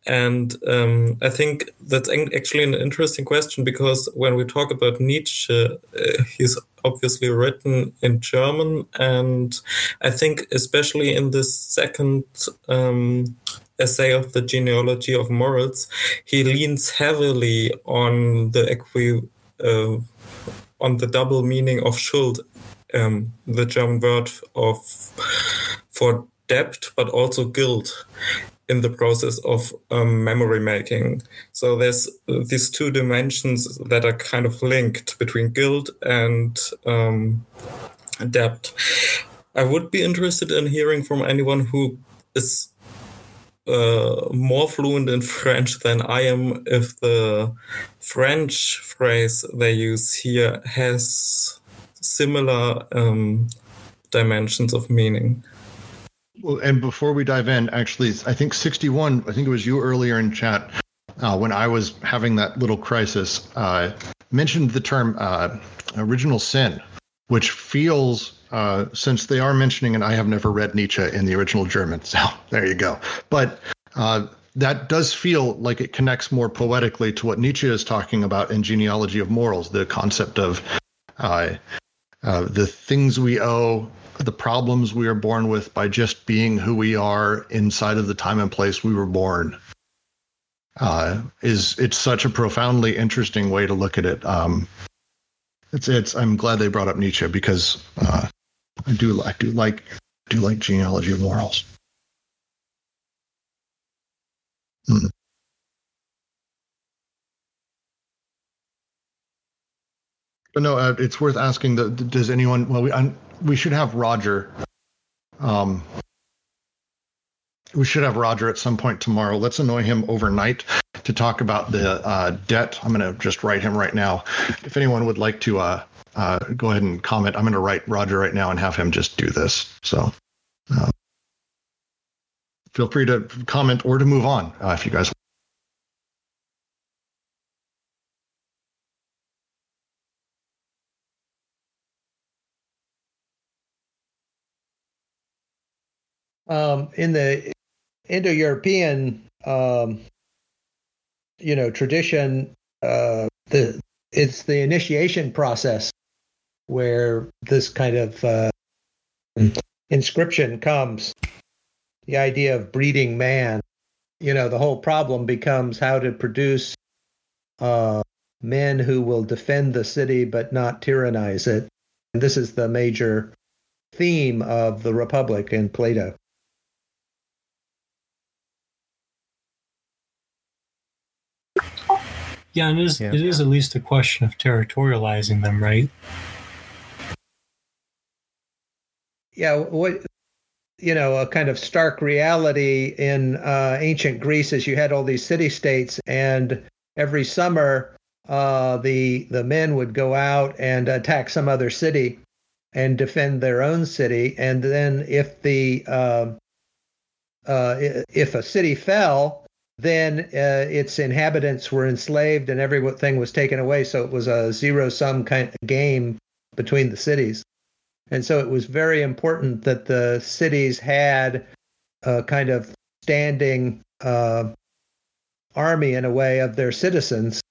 and um, I think that's actually an interesting question because when we talk about Nietzsche, uh, he's obviously written in German. And I think, especially in this second um, essay of the genealogy of morals, he leans heavily on the equi- uh, on the double meaning of Schuld, um, the German word of for debt, but also guilt in the process of um, memory making. So there's uh, these two dimensions that are kind of linked between guilt and um, depth. I would be interested in hearing from anyone who is uh, more fluent in French than I am if the French phrase they use here has similar um, dimensions of meaning. Well, and before we dive in, actually, I think 61, I think it was you earlier in chat uh, when I was having that little crisis, uh, mentioned the term uh, original sin, which feels, uh, since they are mentioning, and I have never read Nietzsche in the original German, so there you go. But uh, that does feel like it connects more poetically to what Nietzsche is talking about in Genealogy of Morals, the concept of uh, the things we owe the problems we are born with by just being who we are inside of the time and place we were born uh, is it's such a profoundly interesting way to look at it. Um, it's it's I'm glad they brought up Nietzsche because uh, I do I do like I do like genealogy of morals. Hmm. But no, uh, it's worth asking. The, does anyone? Well, we I, we should have Roger. Um, we should have Roger at some point tomorrow. Let's annoy him overnight to talk about the uh, debt. I'm going to just write him right now. If anyone would like to uh, uh, go ahead and comment, I'm going to write Roger right now and have him just do this. So uh, feel free to comment or to move on uh, if you guys um, in the Indo-European, um, you know, tradition, uh, the it's the initiation process where this kind of uh, inscription comes. the idea of breeding man, you know, the whole problem becomes how to produce uh, men who will defend the city but not tyrannize it. And this is the major theme of the Republic in Plato. Yeah, and it is, Yeah. it is at least a question of territorializing them, right? Yeah what you know a kind of stark reality in uh, ancient greece is you had all these city states and every summer uh, the the men would go out and attack some other city and defend their own city. And then if the um uh, if a city fell then uh, its inhabitants were enslaved and everything was taken away. So it was a zero sum kind of game between the cities and so it was very important that the cities had a kind of standing uh, army in a way of their citizens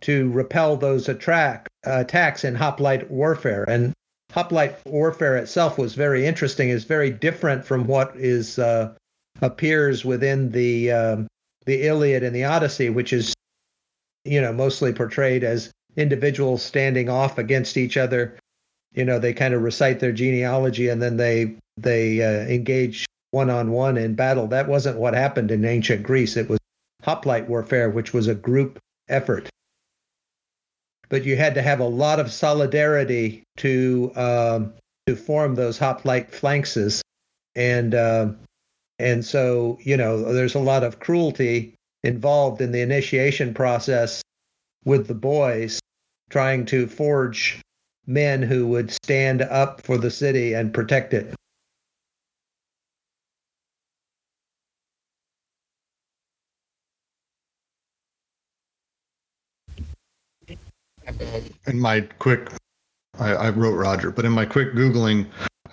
to repel those attract, uh, attacks in hoplite warfare. And hoplite warfare itself was very interesting. is very different from what is uh, appears within the um, the Iliad and the Odyssey, which is you know mostly portrayed as individuals standing off against each other you know they kind of recite their genealogy and then they they uh, engage one on one in battle. That wasn't what happened in ancient greece. It was hoplite warfare which was a group effort. But you had to have a lot of solidarity to um, to form those hoplite flanks and uh, and so you know there's a lot of cruelty involved in the initiation process with the boys trying to forge men who would stand up for the city and protect it. in my quick I, I wrote roger but in my quick googling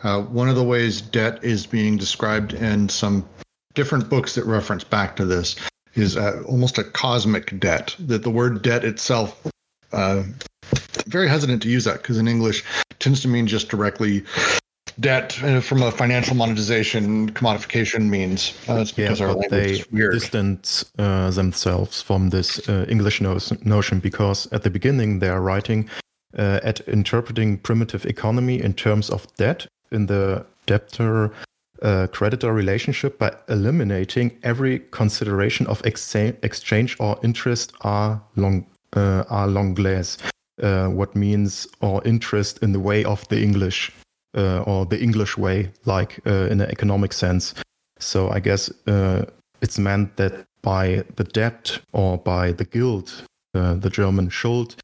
uh, one of the ways debt is being described in some different books that reference back to this is uh, almost a cosmic debt that the word debt itself uh, very hesitant to use that because in english it tends to mean just directly debt uh, from a financial monetization commodification means. Uh, it's Yeah, because our language they is weird. distance uh, themselves from this uh, English no- notion because at the beginning they are writing uh, at interpreting primitive economy in terms of debt in the debtor uh, creditor relationship by eliminating every consideration of exa- exchange or interest are long uh, are l'anglaise, uh, what means or interest in the way of the English uh, or the English way, like uh, in an economic sense. So I guess uh, it's meant that by the debt or by the guild, uh, the German Schuld,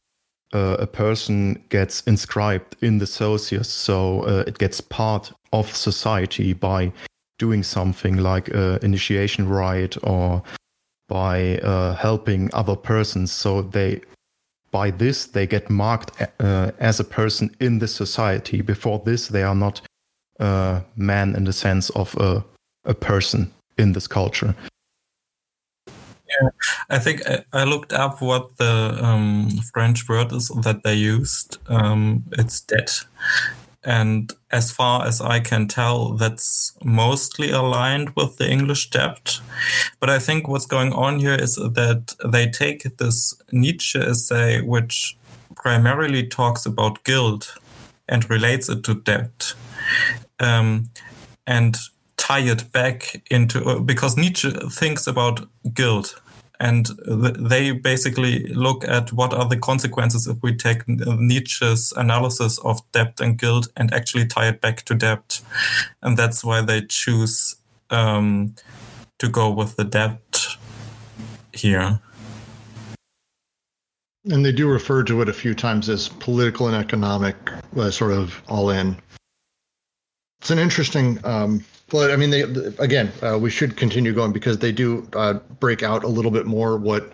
a person gets inscribed in the socius, so it gets part of society by doing something like initiation rite or by helping other persons. So they, by this, they get marked uh, as a person in the society. Before this, they are not uh, man in the sense of a, a person in this culture. yeah, I think I, I looked up what the um, French word is that they used. Um, it's debt. And as far as I can tell, that's mostly aligned with the English debt. But I think what's going on here is that they take this Nietzsche essay, which primarily talks about guilt and relates it to debt, um, and tie it back into because Nietzsche thinks about guilt and th- they basically look at what are the consequences if we take Nietzsche's analysis of debt and guilt and actually tie it back to debt, and that's why they choose um, to go with the debt here. And they do refer to it a few times as political and economic, uh, sort of all in. It's an interesting, um, but I mean, they again, uh, we should continue going because they do uh, break out a little bit more what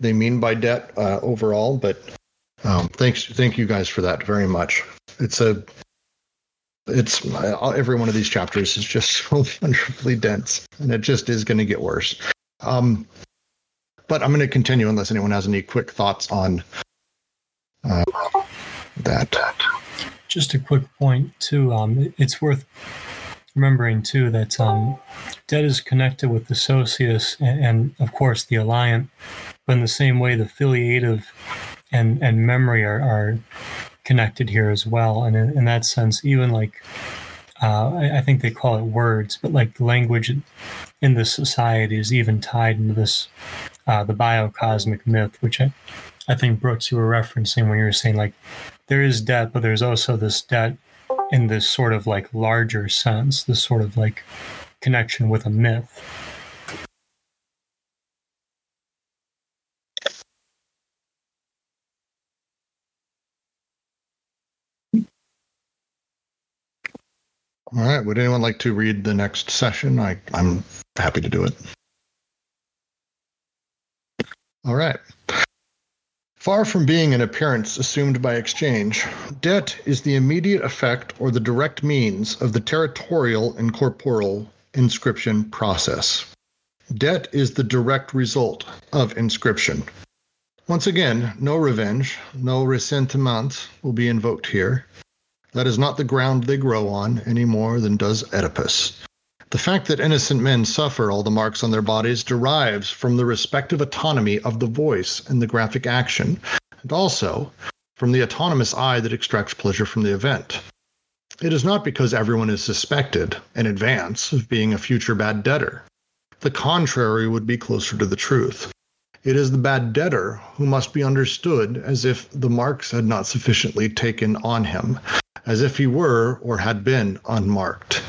they mean by debt uh, overall. But um, thanks, thank you guys for that very much. It's a, it's uh, every one of these chapters is just so wonderfully dense, and it just is going to get worse. Um, but I'm going to continue unless anyone has any quick thoughts on uh, that. Just a quick point too. Um, it's worth remembering too that um, debt is connected with the socius and, and, of course the alliant, but in the same way the filiative and and memory are, are connected here as well. And in, in that sense, even like uh, I, I, think they call it words, but like language in this society is even tied into this uh, the biocosmic myth, which I, I think Brooks you were referencing when you were saying like there is debt, but there's also this debt in this sort of like larger sense, this sort of like connection with a myth. All right. Would anyone like to read the next session? I, I'm happy to do it. All right. Far from being an appearance assumed by exchange, debt is the immediate effect or the direct means of the territorial and corporeal inscription process. Debt is the direct result of inscription. Once again, no revenge, no ressentiment will be invoked here. That is not the ground they grow on any more than does Oedipus. The fact that innocent men suffer all the marks on their bodies derives from the respective autonomy of the voice and the graphic action, and also from the autonomous eye that extracts pleasure from the event. It is not because everyone is suspected in advance of being a future bad debtor. The contrary would be closer to the truth. It is the bad debtor who must be understood as if the marks had not sufficiently taken on him, as if he were or had been unmarked.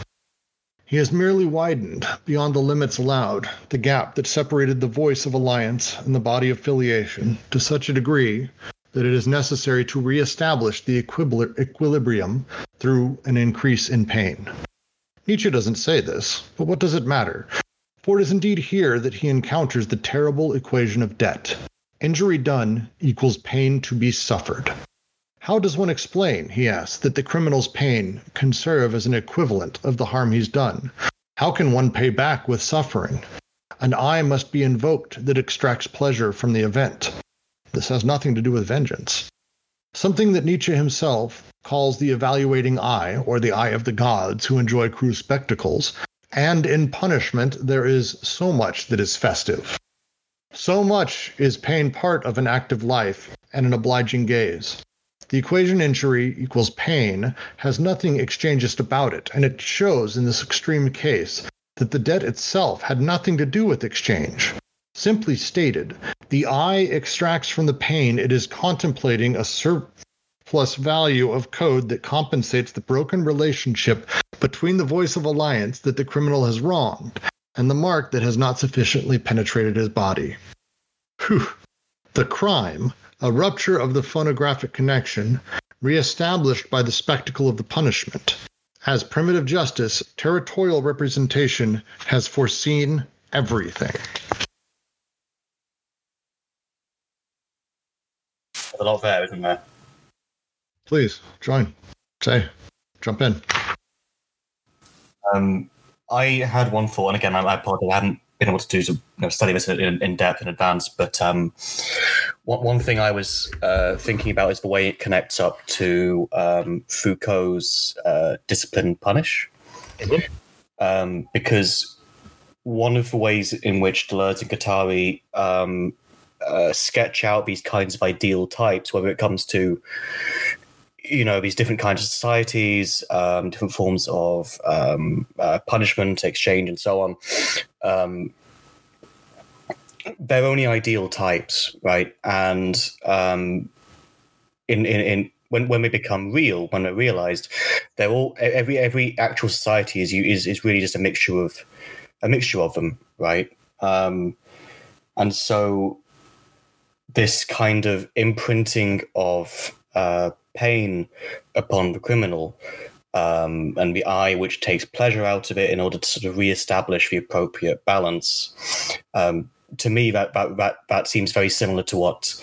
He has merely widened, beyond the limits allowed, the gap that separated the voice of alliance and the body of filiation to such a degree that it is necessary to re-establish the equilibrium through an increase in pain. Nietzsche doesn't say this, but what does it matter? For it is indeed here that he encounters the terrible equation of debt. Injury done equals pain to be suffered. How does one explain, he asks, that the criminal's pain can serve as an equivalent of the harm he's done? How can one pay back with suffering? An eye must be invoked that extracts pleasure from the event. This has nothing to do with vengeance. Something that Nietzsche himself calls the evaluating eye, or the eye of the gods who enjoy cruel spectacles, and in punishment there is so much that is festive. So much is pain part of an active life and an obliging gaze. The equation injury equals pain has nothing exchangist about it, and it shows in this extreme case that the debt itself had nothing to do with exchange. Simply stated, the eye extracts from the pain it is contemplating a surplus value of code that compensates the broken relationship between the voice of alliance that the criminal has wronged and the mark that has not sufficiently penetrated his body. Whew. The crime a rupture of the phonographic connection, reestablished by the spectacle of the punishment. As primitive justice, territorial representation has foreseen everything. There's a lot there, isn't there? Please join, say, jump in. Um, I had one thought, and again, I, I apologize. I hadn't been able to do to you know, study this in, in, depth in advance. But um, one, one thing I was uh, thinking about is the way it connects up to um, Foucault's uh, discipline punish. Mm-hmm. Um, because one of the ways in which Deleuze and Guattari um, uh, sketch out these kinds of ideal types, whether it comes to you know these different kinds of societies, um, different forms of um, uh, punishment, exchange, and so on. Um, they're only ideal types, right? And um, in, in in when when they become real, when they're realized, they're all every every actual society is is is really just a mixture of a mixture of them, right? Um, and so this kind of imprinting of uh, pain upon the criminal um, and the eye which takes pleasure out of it in order to sort of re-establish the appropriate balance. Um, to me, that, that that that seems very similar to what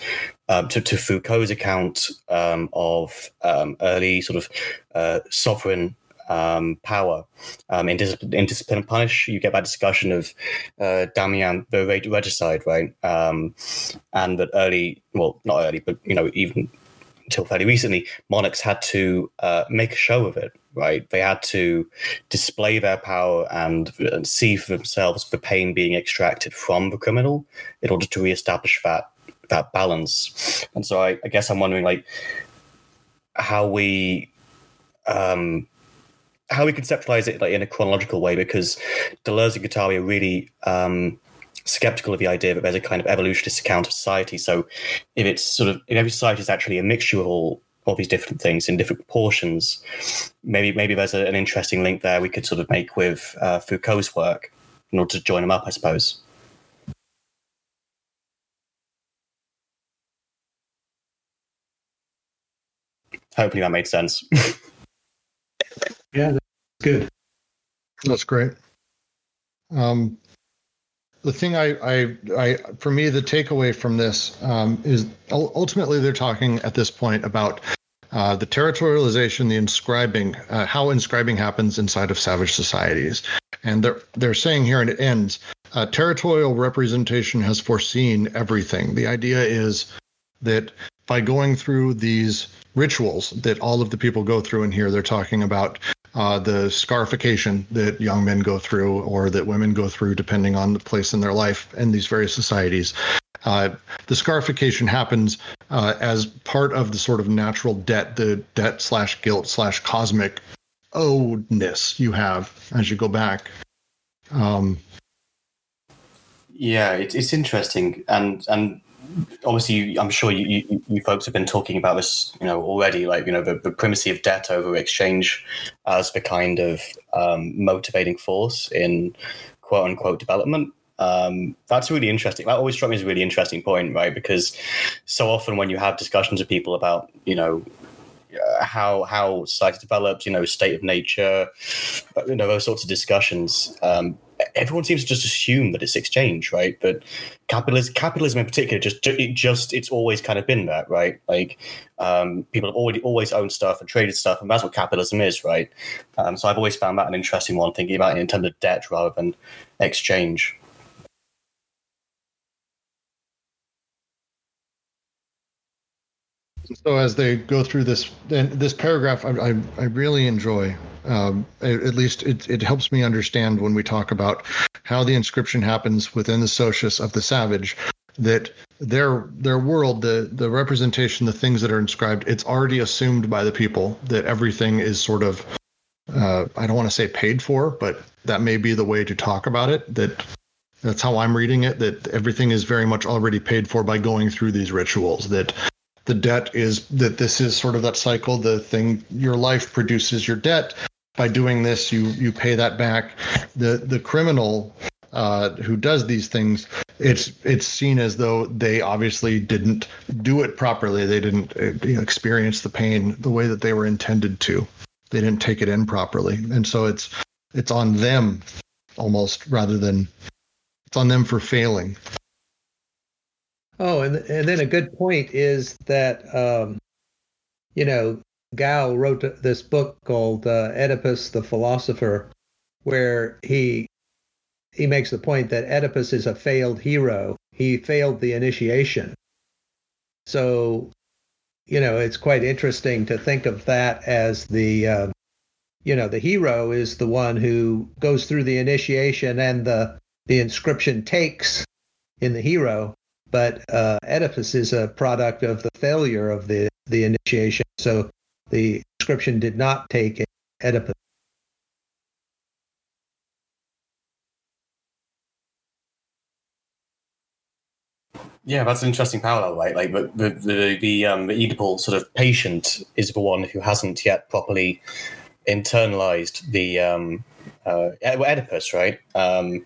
um, to, to, Foucault's account um, of um, early sort of uh, sovereign um, power um, in, discipline, in discipline and punish. You get that discussion of uh, the regicide, right? Um, and that early, well, not early, but you know, even until fairly recently, monarchs had to uh, make a show of it, right? They had to display their power and, and see for themselves the pain being extracted from the criminal in order to reestablish that that balance. And so I, I guess I'm wondering, like, how we um, how we conceptualize it like in a chronological way because Deleuze and Guattari are really um, skeptical of the idea that there's a kind of evolutionist account of society. So if it's sort of if every society is actually a mixture of all all these different things in different proportions, maybe maybe there's a, an interesting link there we could sort of make with uh, Foucault's work in order to join them up, I suppose. Hopefully that made sense. Yeah, that's good. That's great. Um, the thing I, I, I, for me, the takeaway from this um, is ultimately they're talking at this point about uh, the territorialization, the inscribing, uh, how inscribing happens inside of savage societies, and they're they're saying here, and it ends. Uh, territorial representation has foreseen everything. The idea is that by going through these rituals that all of the people go through in here, they're talking about uh, the scarification that young men go through or that women go through, depending on the place in their life in these various societies. Uh, the scarification happens uh, as part of the sort of natural debt, the debt slash guilt slash cosmic owedness you have as you go back. Um, yeah, it's it's interesting, and and obviously, I'm sure you, you, you, folks have been talking about this, you know, already. Like, you know, the, the primacy of debt over exchange as the kind of um, motivating force in quote unquote development. Um, that's really interesting. That always struck me as a really interesting point, right? Because so often when you have discussions with people about, you know, uh, how how society develops, you know, state of nature, you know, those sorts of discussions. Um, everyone seems to just assume that it's exchange, right? But capitalism, capitalism in particular, just it just it's always kind of been that, right? Like um, people have already always owned stuff and traded stuff, and that's what capitalism is, right? Um, so I've always found that an interesting one, thinking about it in terms of debt rather than exchange. So as they go through this, and this paragraph, I, I, I really enjoy. Um, at least it, it helps me understand when we talk about how the inscription happens within the socius of the savage. That their their world, the the representation, the things that are inscribed, it's already assumed by the people that everything is sort of, uh, I don't want to say paid for, but that may be the way to talk about it. That that's how I'm reading it. That everything is very much already paid for by going through these rituals. That the debt is that this is sort of that cycle the thing your life produces your debt. By doing this you you pay that back. The the criminal uh, who does these things it's it's seen as though they obviously didn't do it properly. They didn't uh, you know, experience the pain the way that they were intended to. They didn't take it in properly. And so it's it's on them almost rather than it's on them for failing Oh, and and then a good point is that um, you know Goux wrote this book called uh, Oedipus the Philosopher, where he he makes the point that Oedipus is a failed hero. He failed the initiation. So, you know, it's quite interesting to think of that as the uh, you know the hero is the one who goes through the initiation and the the inscription takes in the hero but uh, Oedipus is a product of the failure of the, the initiation. So the inscription did not take Oedipus. Yeah, that's an interesting parallel, right? Like the the the, the, um, the Oedipal sort of patient is the one who hasn't yet properly internalized the um, uh, Oedipus, right? Um,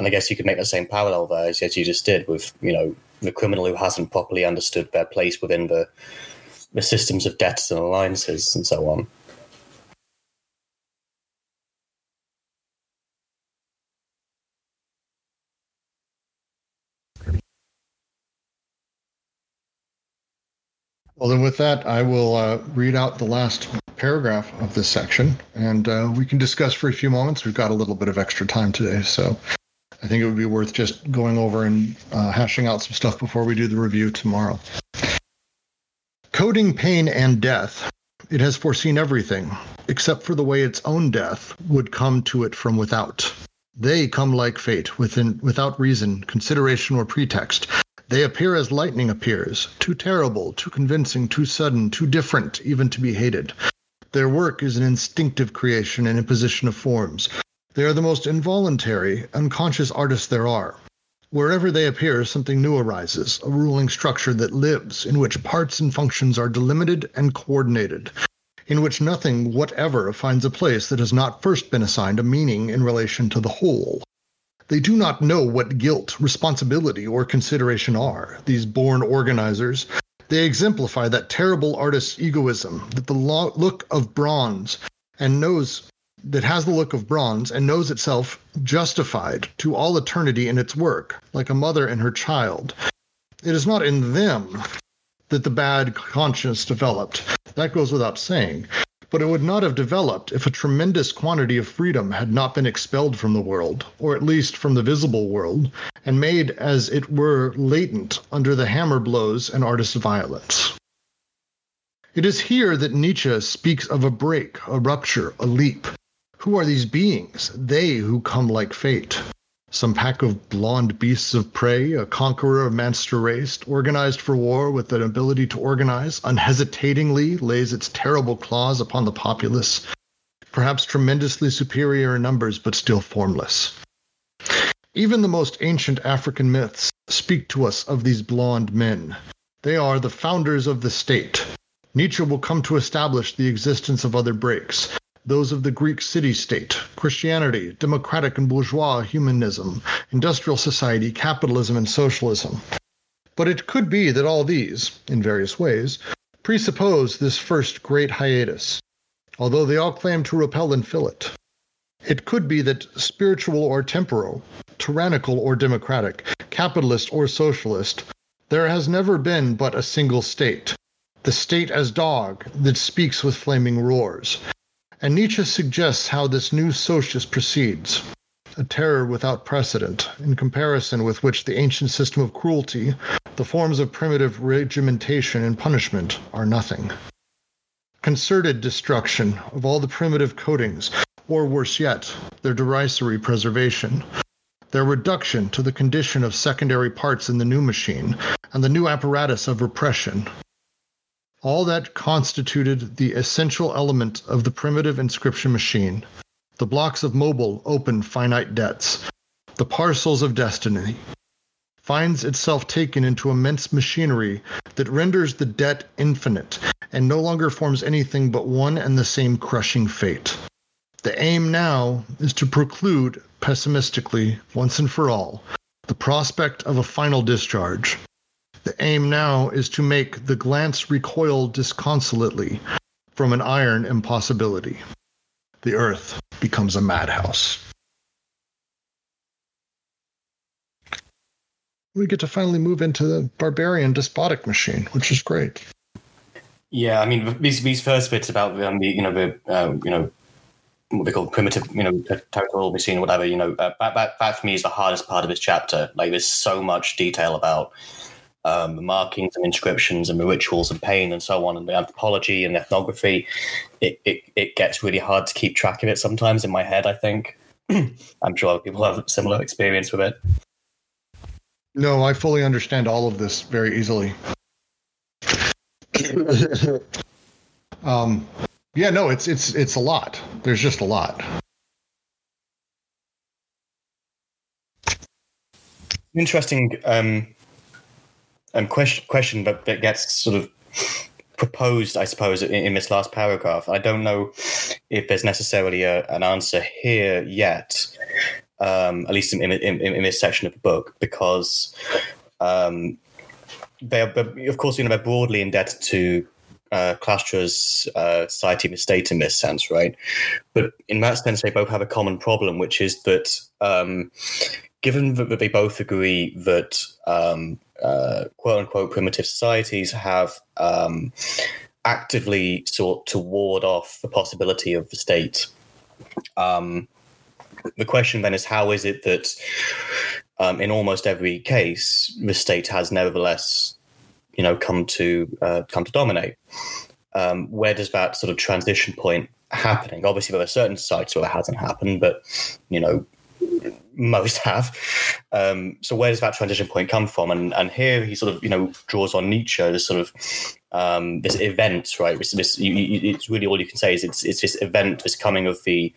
and I guess you could make the same parallel there as, as you just did with, you know, the criminal who hasn't properly understood their place within the the systems of debts and alliances and so on. Well, then with that, I will uh, read out the last paragraph of this section, and uh, we can discuss for a few moments. We've got a little bit of extra time today, so I think it would be worth just going over and uh, hashing out some stuff before we do the review tomorrow. Coding pain and death, it has foreseen everything, except for the way its own death would come to it from without. They come like fate, within, without reason, consideration, or pretext. They appear as lightning appears, too terrible, too convincing, too sudden, too different, even to be hated. Their work is an instinctive creation and imposition of forms. They are the most involuntary, unconscious artists there are. Wherever they appear, something new arises, a ruling structure that lives, in which parts and functions are delimited and coordinated, in which nothing whatever finds a place that has not first been assigned a meaning in relation to the whole. They do not know what guilt, responsibility, or consideration are, these born organizers. They exemplify that terrible artist's egoism, that the lo- look of bronze and knows that has the look of bronze and knows itself justified to all eternity in its work, like a mother and her child. It is not in them that the bad conscience developed. That goes without saying. But it would not have developed if a tremendous quantity of freedom had not been expelled from the world, or at least from the visible world, and made as it were latent under the hammer blows and artist's violence. It is here that Nietzsche speaks of a break, a rupture, a leap. Who are these beings, they who come like fate? Some pack of blond beasts of prey, a conqueror of monster race, organized for war with an ability to organize, unhesitatingly lays its terrible claws upon the populace, perhaps tremendously superior in numbers, but still formless. Even the most ancient African myths speak to us of these blond men. They are the founders of the state. Nietzsche will come to establish the existence of other breaks, those of the Greek city state, Christianity, democratic and bourgeois humanism, industrial society, capitalism, and socialism. But it could be that all these, in various ways, presuppose this first great hiatus, although they all claim to repel and fill it. It could be that spiritual or temporal, tyrannical or democratic, capitalist or socialist, there has never been but a single state, the state as dog that speaks with flaming roars, and Nietzsche suggests how this new socius proceeds a terror without precedent, in comparison with which the ancient system of cruelty, the forms of primitive regimentation and punishment, are nothing. Concerted destruction of all the primitive coatings, or worse yet, their derisory preservation, their reduction to the condition of secondary parts in the new machine, and the new apparatus of repression, all that constituted the essential element of the primitive inscription machine the blocks of mobile, open, finite debts, the parcels of destiny, finds itself taken into immense machinery that renders the debt infinite and no longer forms anything but one and the same crushing fate. The aim now is to preclude pessimistically, once and for all, the prospect of a final discharge. The aim now is to make the glance recoil disconsolately from an iron impossibility. The earth becomes a madhouse. We get to finally move into the barbarian despotic machine, which is great. Yeah, I mean these these first bits about um, the you know the uh, you know what they call primitive you know territorial machine or whatever you know uh, that, that that for me is the hardest part of this chapter. Like there's so much detail about um, the markings and inscriptions and the rituals and pain and so on, and the anthropology and ethnography, it, it, it gets really hard to keep track of it sometimes in my head, I think. I'm sure other people have similar experience with it. No, I fully understand all of this very easily. um, yeah, no, it's it's it's a lot. There's just a lot. Interesting um, um, question question that, that gets sort of proposed, I suppose, in, in, this last paragraph. I don't know if there's necessarily a, an answer here yet, um, at least in, in, in, this section of the book, because um, they're, of course, you know, they're broadly indebted to uh, Clastres's uh, society and state in this sense, right? But in that sense, they both have a common problem, which is that um, given that, that, they both agree that um, uh, quote unquote primitive societies have um, actively sought to ward off the possibility of the state. Um, the question then is how is it that um, in almost every case the state has nevertheless you know come to uh, come to dominate. Um, where does that sort of transition point happening? Obviously, there are certain sites where it hasn't happened, but you know most have. Um, so where does that transition point come from? And and here he sort of you know draws on Nietzsche, this sort of um, this event, right? This, this you, you, it's really all you can say is it's it's this event, this coming of the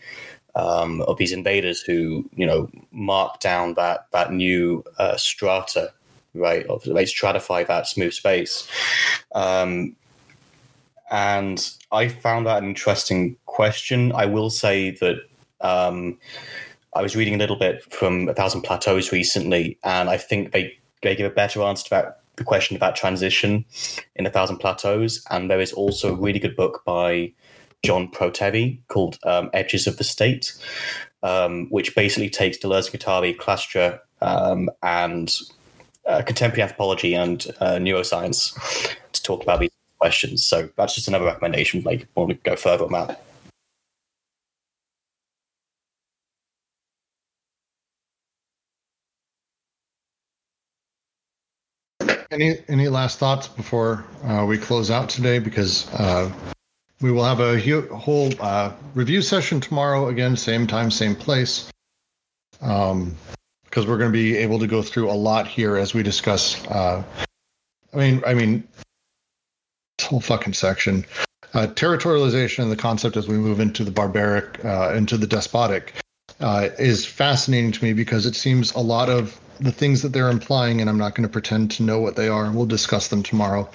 um, of these invaders who you know mark down that that new uh, strata, right? Of they stratify that smooth space. Um, and I found that an interesting question. I will say that um, I was reading a little bit from A Thousand Plateaus recently, and I think they, they give a better answer to that, the question about transition in A Thousand Plateaus. And there is also a really good book by John Protevi called um, Edges of the State, um, which basically takes Deleuze, Guattari, Clastres, um, and uh, contemporary anthropology and uh, neuroscience to talk about these questions. So that's just another recommendation. Like, want to go further on that. Any any last thoughts before uh, we close out today? Because uh, we will have a hu- whole uh, review session tomorrow. Again, same time, same place. Um, because we're going to be able to go through a lot here as we discuss. Uh, I mean, I mean, this whole fucking section, uh, territorialization and the concept as we move into the barbaric, uh, into the despotic, is fascinating to me because it seems a lot of the things that they're implying, and I'm not going to pretend to know what they are. And we'll discuss them tomorrow.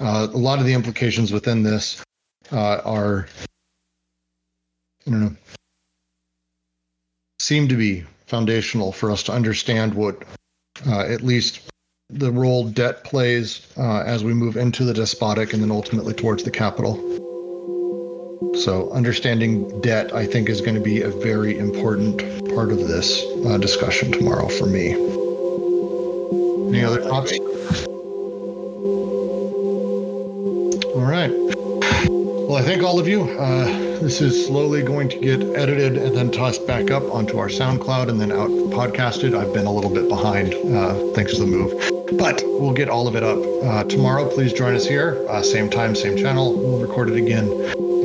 Uh, a lot of the implications within this uh, are, I don't know, seem to be foundational for us to understand what, uh, at least, the role debt plays uh, as we move into the despotic and then ultimately towards the capital. So, understanding debt, I think, is going to be a very important part of this uh, discussion tomorrow for me. Any other thoughts? All right. Well, I thank all of you. Uh, this is slowly going to get edited and then tossed back up onto our SoundCloud and then out podcasted. I've been a little bit behind uh, thanks to the move, but we'll get all of it up uh, tomorrow. Please join us here, uh, same time, same channel. We'll record it again,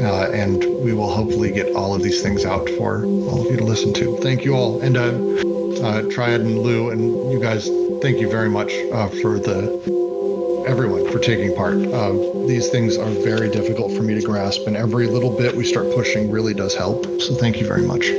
uh, and we will hopefully get all of these things out for all of you to listen to. Thank you all, and uh, Triad and Lou and you guys. Thank you very much for the everyone for taking part. Uh, these things are very difficult for me to grasp, and every little bit we start pushing really does help. So thank you very much.